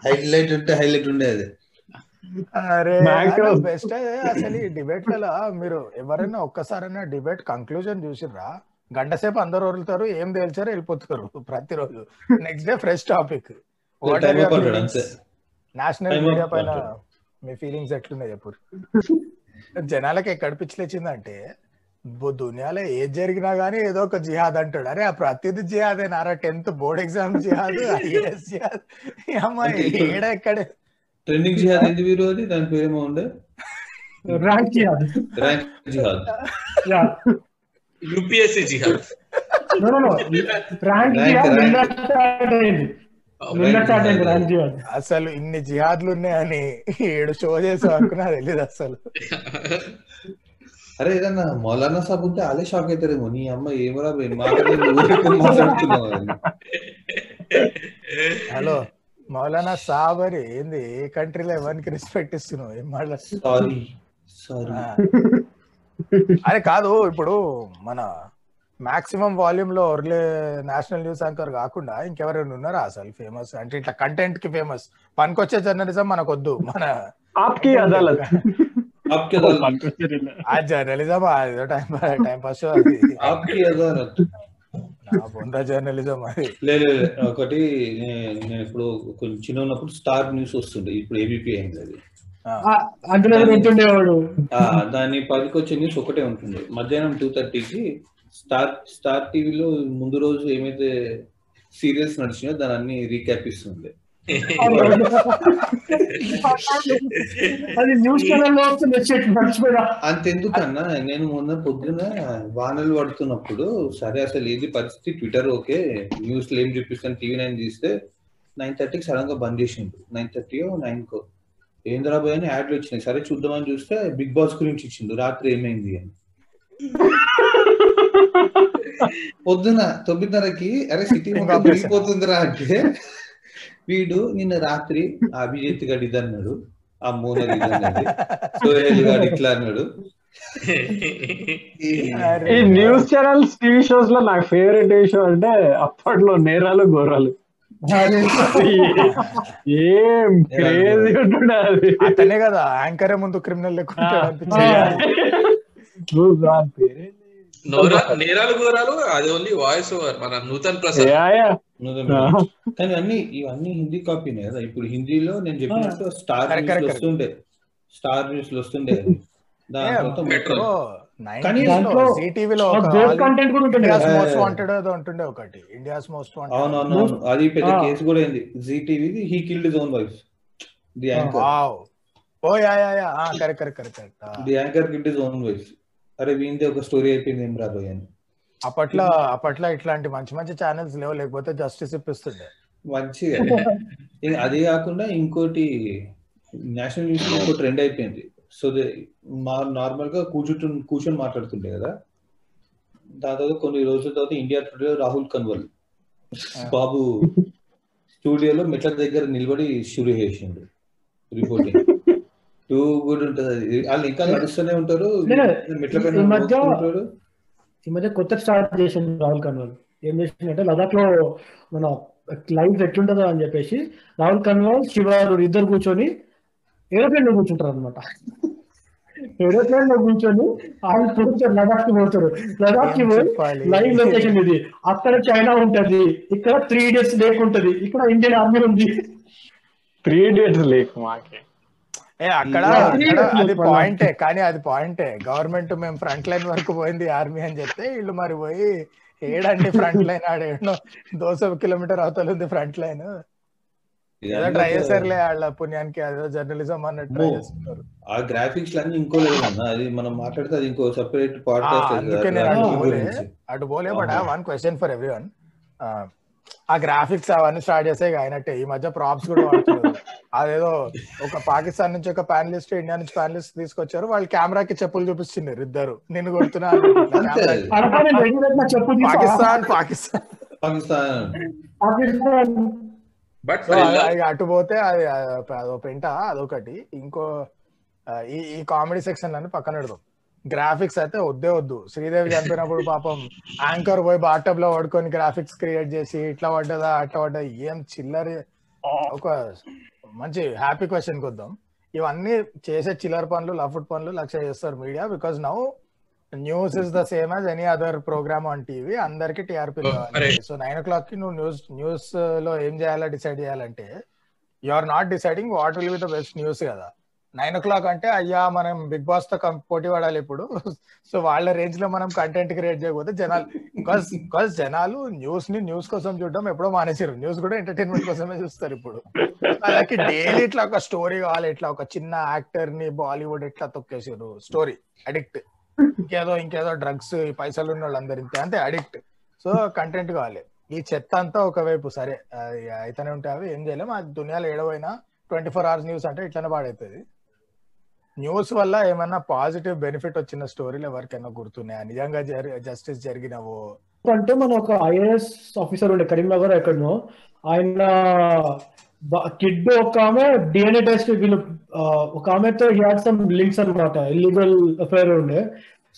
హైలైట్ ఉంటే హైలైట్ ఉండేది. అరే. బెస్ట్ అసలు ఈ డిబేట్లలో మీరు ఎవరైనా ఒక్కసారైనా డిబేట్ కంక్లూజన్ చూసిర్రా? గంట సేపు అందరు వదులుతారు ఏం తేల్చారో వెళ్ళిపోతారు ప్రతిరోజు. Next day fresh topic. National media పైన. మీ ఫీలింగ్స్ ఎట్లున్నాయి చెప్పు. జనాలకి ఎక్కడ పిచ్చిలేచిందంటే దునియాలో ఏది జరిగినా గానీ ఏదో ఒక జిహాద్ అంటాడు. అరే ఆ ప్రతిది జిహాదే నారా. టెన్త్ బోర్డ్ ఎగ్జామ్ జిహాద్ ఐఏఎస్ జిహాద్. అమ్మాయి ఏడ ఎక్కడే? ట్రెండింగ్ జిహాద్ ఏంది వీరు అది? దాని పేరేమో ఉండే? ర్యాంక్ చేయాలి ర్యాంక్ జిహాద్. యూపీఎస్సీ జిహాద్. No no no. Rank Rank, అసలు ఇన్ని జిహాద్లు ఉన్నాయని ఏడు షో చేసాం అనుకున్నా తెలియదు అసలు. అరే ఏదన్నా మౌలానా సాబ్ ఉంటే అదే షాక్ అవుతారేమో నీ అమ్మ ఏమరా మాట్లాడుతున్నావు. హలో మౌలానా సాబ్ అని ఏంది? ఏ కంట్రీలో ఎవరికి రెస్పెక్ట్ ఇస్తున్నావు? ఏం మాట్లాడుతున్నావు? Sorry sorry. అరే కాదు ఇప్పుడు మన మాక్సిమం వాల్యూమ్లో ఒర్లే నేషనల్ న్యూస్ యాంకర్ కాకుండా ఇంకెవరైనా ఉన్నారా అసలు ఫేమస్? అంటే ఇట్లా కంటెంట్కి ఫేమస్. పనికొచ్చే జర్నలిజం మనకు వద్దు మన ఆప్కి అదాలత్. ఆ journalism time time pass Aapki Adalat. Journalism అది. లేదు ఒకటి నేను ఇప్పుడు కొంచెం చిన్న ఉన్నప్పుడు స్టార్ న్యూస్ వస్తుండే. ఇప్పుడు ఏబిపి అయింది అది. దాన్ని పదికొచ్చే న్యూస్ ఒకటే ఉంటుండే. మధ్యాహ్నం టూ థర్టీకి స్టార్ స్టార్ టీవీలో ముందు రోజు ఏమైతే సీరియల్స్ నడిచినాయో దాని అన్ని రీక్యాప్ ఇస్తుంది అది న్యూస్ అంతెందుకన్నా నేను మొన్న పొద్దున వానలు పడుతున్నప్పుడు సరే అసలు ఏది పరిస్థితి ట్విట్టర్ ఓకే న్యూస్ ఏం చూపిస్తాను టీవీ నైన్ తీస్తే నైన్ థర్టీకి సడన్గా బంద్ చేసిండు నైన్ థర్టీ నైన్ కో ఏంద్రా బాయ్ అని యాడ్లు వచ్చినాయి. సరే చూద్దామని చూస్తే బిగ్ బాస్ గురించి ఇచ్చిండు రాత్రి ఏమైంది అని. పొద్దున తొమ్మిదిన్నరకి అరే సిటీ మొత్తం మునిగిపోతుందిరా అంటే వీడు నిన్న రాత్రి ఆ అభిజిత్ గడి ఇది అన్నాడు ఆ ఇది అన్నది సోహెల్ గాడు ఇట్లా అన్నాడు. ఈ న్యూస్ ఛానల్స్ టీవీ షోస్లో నాకు ఫేవరెట్ టీవీ షో అంటే అప్పట్లో నేరాలు ఘోరాలు. ఏం క్రేజీ ఉంటుండే అది. అతనే కదా యాంకరే ముందు క్రిమినల్ లెక్క నువ్వు దాని పేరేంటి? నోరా నేరాలు ఘోరాలు అది ఓన్లీ వాయిస్ ఓవర్ మన నూతన్ ప్రసాద్. Yeah, yeah. నువ్వు కానీ అన్ని ఇవన్నీ హిందీ కాపీనే కదా? ఇప్పుడు హిందీలో నేను చెప్పినట్టు స్టార్ న్యూస్ వస్తుండే. స్టార్ న్యూస్ వస్తుండే. వాంటెడ్ ఏదో ఉంటుండే ఒకటి. ఇండియాస్ మోస్ట్ వాంటెడ్ అది పెద్ద. కేసు కూడా అయింది. Zee టీవీది he killed own wife the anchor oh yeah yeah yeah. Correct correct correct. The anchor killed own wife అరే వీంది ఒక స్టోరీ అయిపోయింది ఏం రాబోయే అని. అప్పట్లో అప్పట్లో ఇట్లాంటి మంచి మంచి ఛానల్స్ లేవు లేకపోతే జస్టిస్ ఇప్పిస్తుండే. మంచిగా అది కాకుండా ఇంకోటి నేషనల్ న్యూస్ ఇంకో ట్రెండ్ అయిపోయింది. సో మా నార్మల్గా కూర్చుంటు కూర్చొని మాట్లాడుతుండే కదా. దాని తర్వాత కొన్ని రోజుల తర్వాత ఇండియా టుడే రాహుల్ కన్వల్ బాబు స్టూడియోలో మెట్ల దగ్గర నిలబడి షురు చేసిండు రిపోర్టింగ్ టూ గుడ్ ఉంటది అది. వాళ్ళు ఇంకా నడుస్తూనే ఉంటారు ఈ మధ్య- ఈ మధ్య కొత్త స్టార్ట్ చేసింది రాహుల్ కన్వాల్. ఏం చేసిందంటే లదాఖ్లో మన లైఫ్ ఎట్లుంటుందో అని చెప్పేసి రాహుల్ కన్వాల్ శివారు ఇద్దరు కూర్చొని ఏరోప్లేన్లో కూర్చుంటారు అనమాట ఏరోప్లేన్లో కూర్చొని ఆయన కూర్చొని లదాఖ్కి పోతారు లదాఖ్కి పోయి? లైవ్ లొకేషన్ ఇది. అక్కడ చైనా ఉంటది ఇక్కడ త్రీ డేస్ లేక్ ఉంటది ఇక్కడ ఇండియన్ ఆర్మీ ఉంది. త్రీ డేట్స్ లేక్ మాకి. ఏ అక్కడ అది. పాయింటే కానీ అది పాయింటే గవర్నమెంట్ మేము ఫ్రంట్ లైన్ వరకు పోయింది ఆర్మీ అని చెప్తే వీళ్ళు మరి పోయి ఏడండి ఫ్రంట్ లైన్ ఆడేయడం దోశ కిలోమీటర్ అవతల ఉంది ఫ్రంట్ లైన్ ఏదో ట్రై చేశారులే వాళ్ళ పుణ్యానికి అదేదో జర్నలిజం అన్నట్టు ట్రై. చేస్తున్నారు. ఆ గ్రాఫిక్స్ అన్ని ఇంకో లేదు అన్న అది మనం మాట్లాడితే అది ఇంకో సెపరేట్ పాడ్కాస్ట్ అందుకే నేను అటు పోలే అటు పోలే but one question for every one ఆ గ్రాఫిక్స్ అవన్నీ స్టార్ట్ చేసే అయినట్టే ఈ మధ్య ప్రాప్స్ కూడా వాడుతున్నారు. అదేదో ఒక పాకిస్తాన్ నుంచి ఒక ప్యానలిస్ట్ ఇండియా నుంచి ప్యానలిస్ట్ తీసుకొచ్చారు. వాళ్ళు కెమెరాకి చెప్పులు చూపిస్తున్నారు ఇద్దరు. కొడుతున్నా నేను తీసి పాకిస్తాన్ పాకిస్తాన్. అటు పోతే అది అదో పెంట అదొకటి. ఇంకో ఈ ఈ కామెడీ సెక్షన్ అని పక్కన పెడదాం. గ్రాఫిక్స్ అయితే వద్దే వద్దు. శ్రీదేవి చనిపోయినప్పుడు పాపం యాంకర్ పోయి బాటబ్లో పడుకొని గ్రాఫిక్స్ క్రియేట్ చేసి ఇట్లా పడ్డదా అట్లా పడ్డదా ఏం చిల్లర. ఒక మంచి హ్యాపీ క్వశ్చన్ వద్దాం ఇవన్నీ చేసే చిల్లర పనులు లఫుట్ పనులు లక్ష్య చేస్తారు media because now news is the same as any other programme on TV అందరికి టీఆర్పీ కావాలి. సో నైన్ ఓ క్లాక్కి నువ్వు న్యూస్ న్యూస్లో ఏం చేయాలో డిసైడ్ చేయాలంటే you are not deciding what will be the best news కదా. నైన్ ఓ క్లాక్ అంటే అయ్యా మనం బిగ్ బాస్తో పోటీ పడాలి ఇప్పుడు. సో వాళ్ళ రేంజ్లో మనం కంటెంట్ క్రియేట్ చేయకపోతే జనాలు బికాస్ బికాస్ జనాలు న్యూస్ని న్యూస్ కోసం చూడడం ఎప్పుడో మానేసారు న్యూస్ కూడా ఎంటర్టైన్మెంట్ కోసమే చూస్తారు ఇప్పుడు. అలాగే డైలీ ఇట్లా ఒక స్టోరీ కావాలి ఇట్లా ఒక చిన్న యాక్టర్ని బాలీవుడ్ ఇట్లా తొక్కేసారు స్టోరీ అడిక్ట్ ఇంకేదో ఇంకేదో డ్రగ్స్ పైసలు ఉన్న వాళ్ళందరూ ఇంతే అంతే అడిక్ట్ సో కంటెంట్ కావాలి. ఈ చెత్త అంతా ఒకవైపు సరే అయితేనే ఉంటాయి అవి ఏం చేయలేము ఆ దునియాలో ఏడవైనా ట్వంటీ ఫోర్ అవర్స్ న్యూస్ అంటే ఇట్లానే పాడవుతుంది న్యూస్ వల్ల ఏమన్నా పాజిటివ్ బెనిఫిట్ వచ్చిన స్టోరీలు ఎవరికైనా గుర్తున్నాయా? నిజంగా జస్టిస్ జరిగినవు అంటే మన ఒక ఐఏఎస్ ఆఫీసర్ ఉండే కరీంనగర్ ఎక్కడనో ఆయన కిడ్ ఒక ఆమె డిఎన్ఏ టెస్ట్ వీళ్ళు ఒక ఆమెతో హ్యాడ్ సమ్ లింక్స్ అనమాట ఇల్లీగల్ అఫైర్ ఉండే.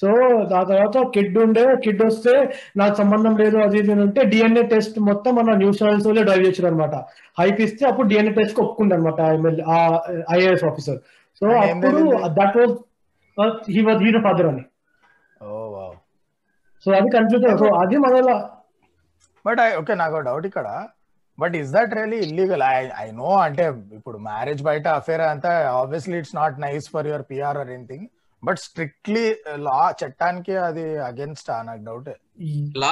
సో దాని తర్వాత కిడ్ ఉండే కిడ్ వస్తే నాకు సంబంధం లేదు అది ఇది అంటే డిఎన్ఏ టెస్ట్ మొత్తం మన న్యూస్ ఛానల్స్ డ్రైవ్ చేశారు అనమాట హైప్ ఇస్తే అప్పుడు డిఎన్ఏ టెస్ట్కి అనమాట ఐఏఎస్ ఆఫీసర్. సో అప్పుడు? That was he was hero father అని సో అది కన్ఫ్యూజ్ సో అది మనలో బట్ ఓకే నాకు డౌట్ ఇక్కడ. But is that really illegal I I know అంటే ఇప్పుడు మ్యారేజ్ బయట అఫేర్ అంతా obviously it's not nice for your PR or anything but strictly law చట్టానికి అది అగేన్స్ట్ నాకు డౌట్ లా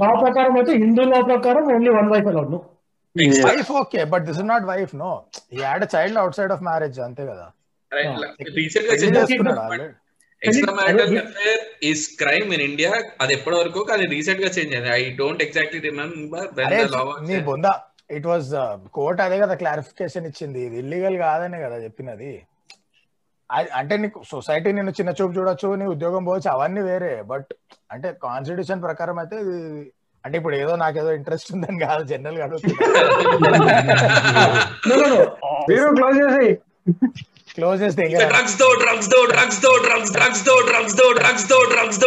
లా ప్రకారం అయితే హిందూ లా ప్రకారం only one wife allowed wife okay but this is not wife no ఈ add child outside of marriage అంతే కదా. Extramarital affair is crime in India అది ఎప్పటి వరకు కానీ రీసెంట్గా చేంజ్ అయింది ఐ డోంట్ ఎగ్జాక్ట్లీ రిమెంబర్ అరే నీ బొంద ఇట్ వాజ్ కోర్ట్ అదే కదా క్లారిఫికేషన్ ఇచ్చింది. ఇది ఇల్లీగల్ కాదనే కదా చెప్పినది. అ- అంటే నీకు సొసైటీ నిన్ను చిన్న చూపు చూడొచ్చు నీ ఉద్యోగం పోవచ్చు అవన్నీ వేరే. బట్ అంటే కాన్స్టిట్యూషన్ ప్రకారం అయితే ఇది అంటే ఇప్పుడు ఏదో నాకేదో ఇంట్రెస్ట్ ఉందని కాదు జనరల్గా అడుగుతున్నా. మీరు క్లోజ్ చేసి క్లోజ్ చేస్తే డ్రగ్స్ దో డ్రగ్స్ డ్రగ్స్ దో డ్రగ్స్ డ్రగ్స్ దో డ్రగ్స్ దో డ్రగ్స్ దో డ్రగ్స్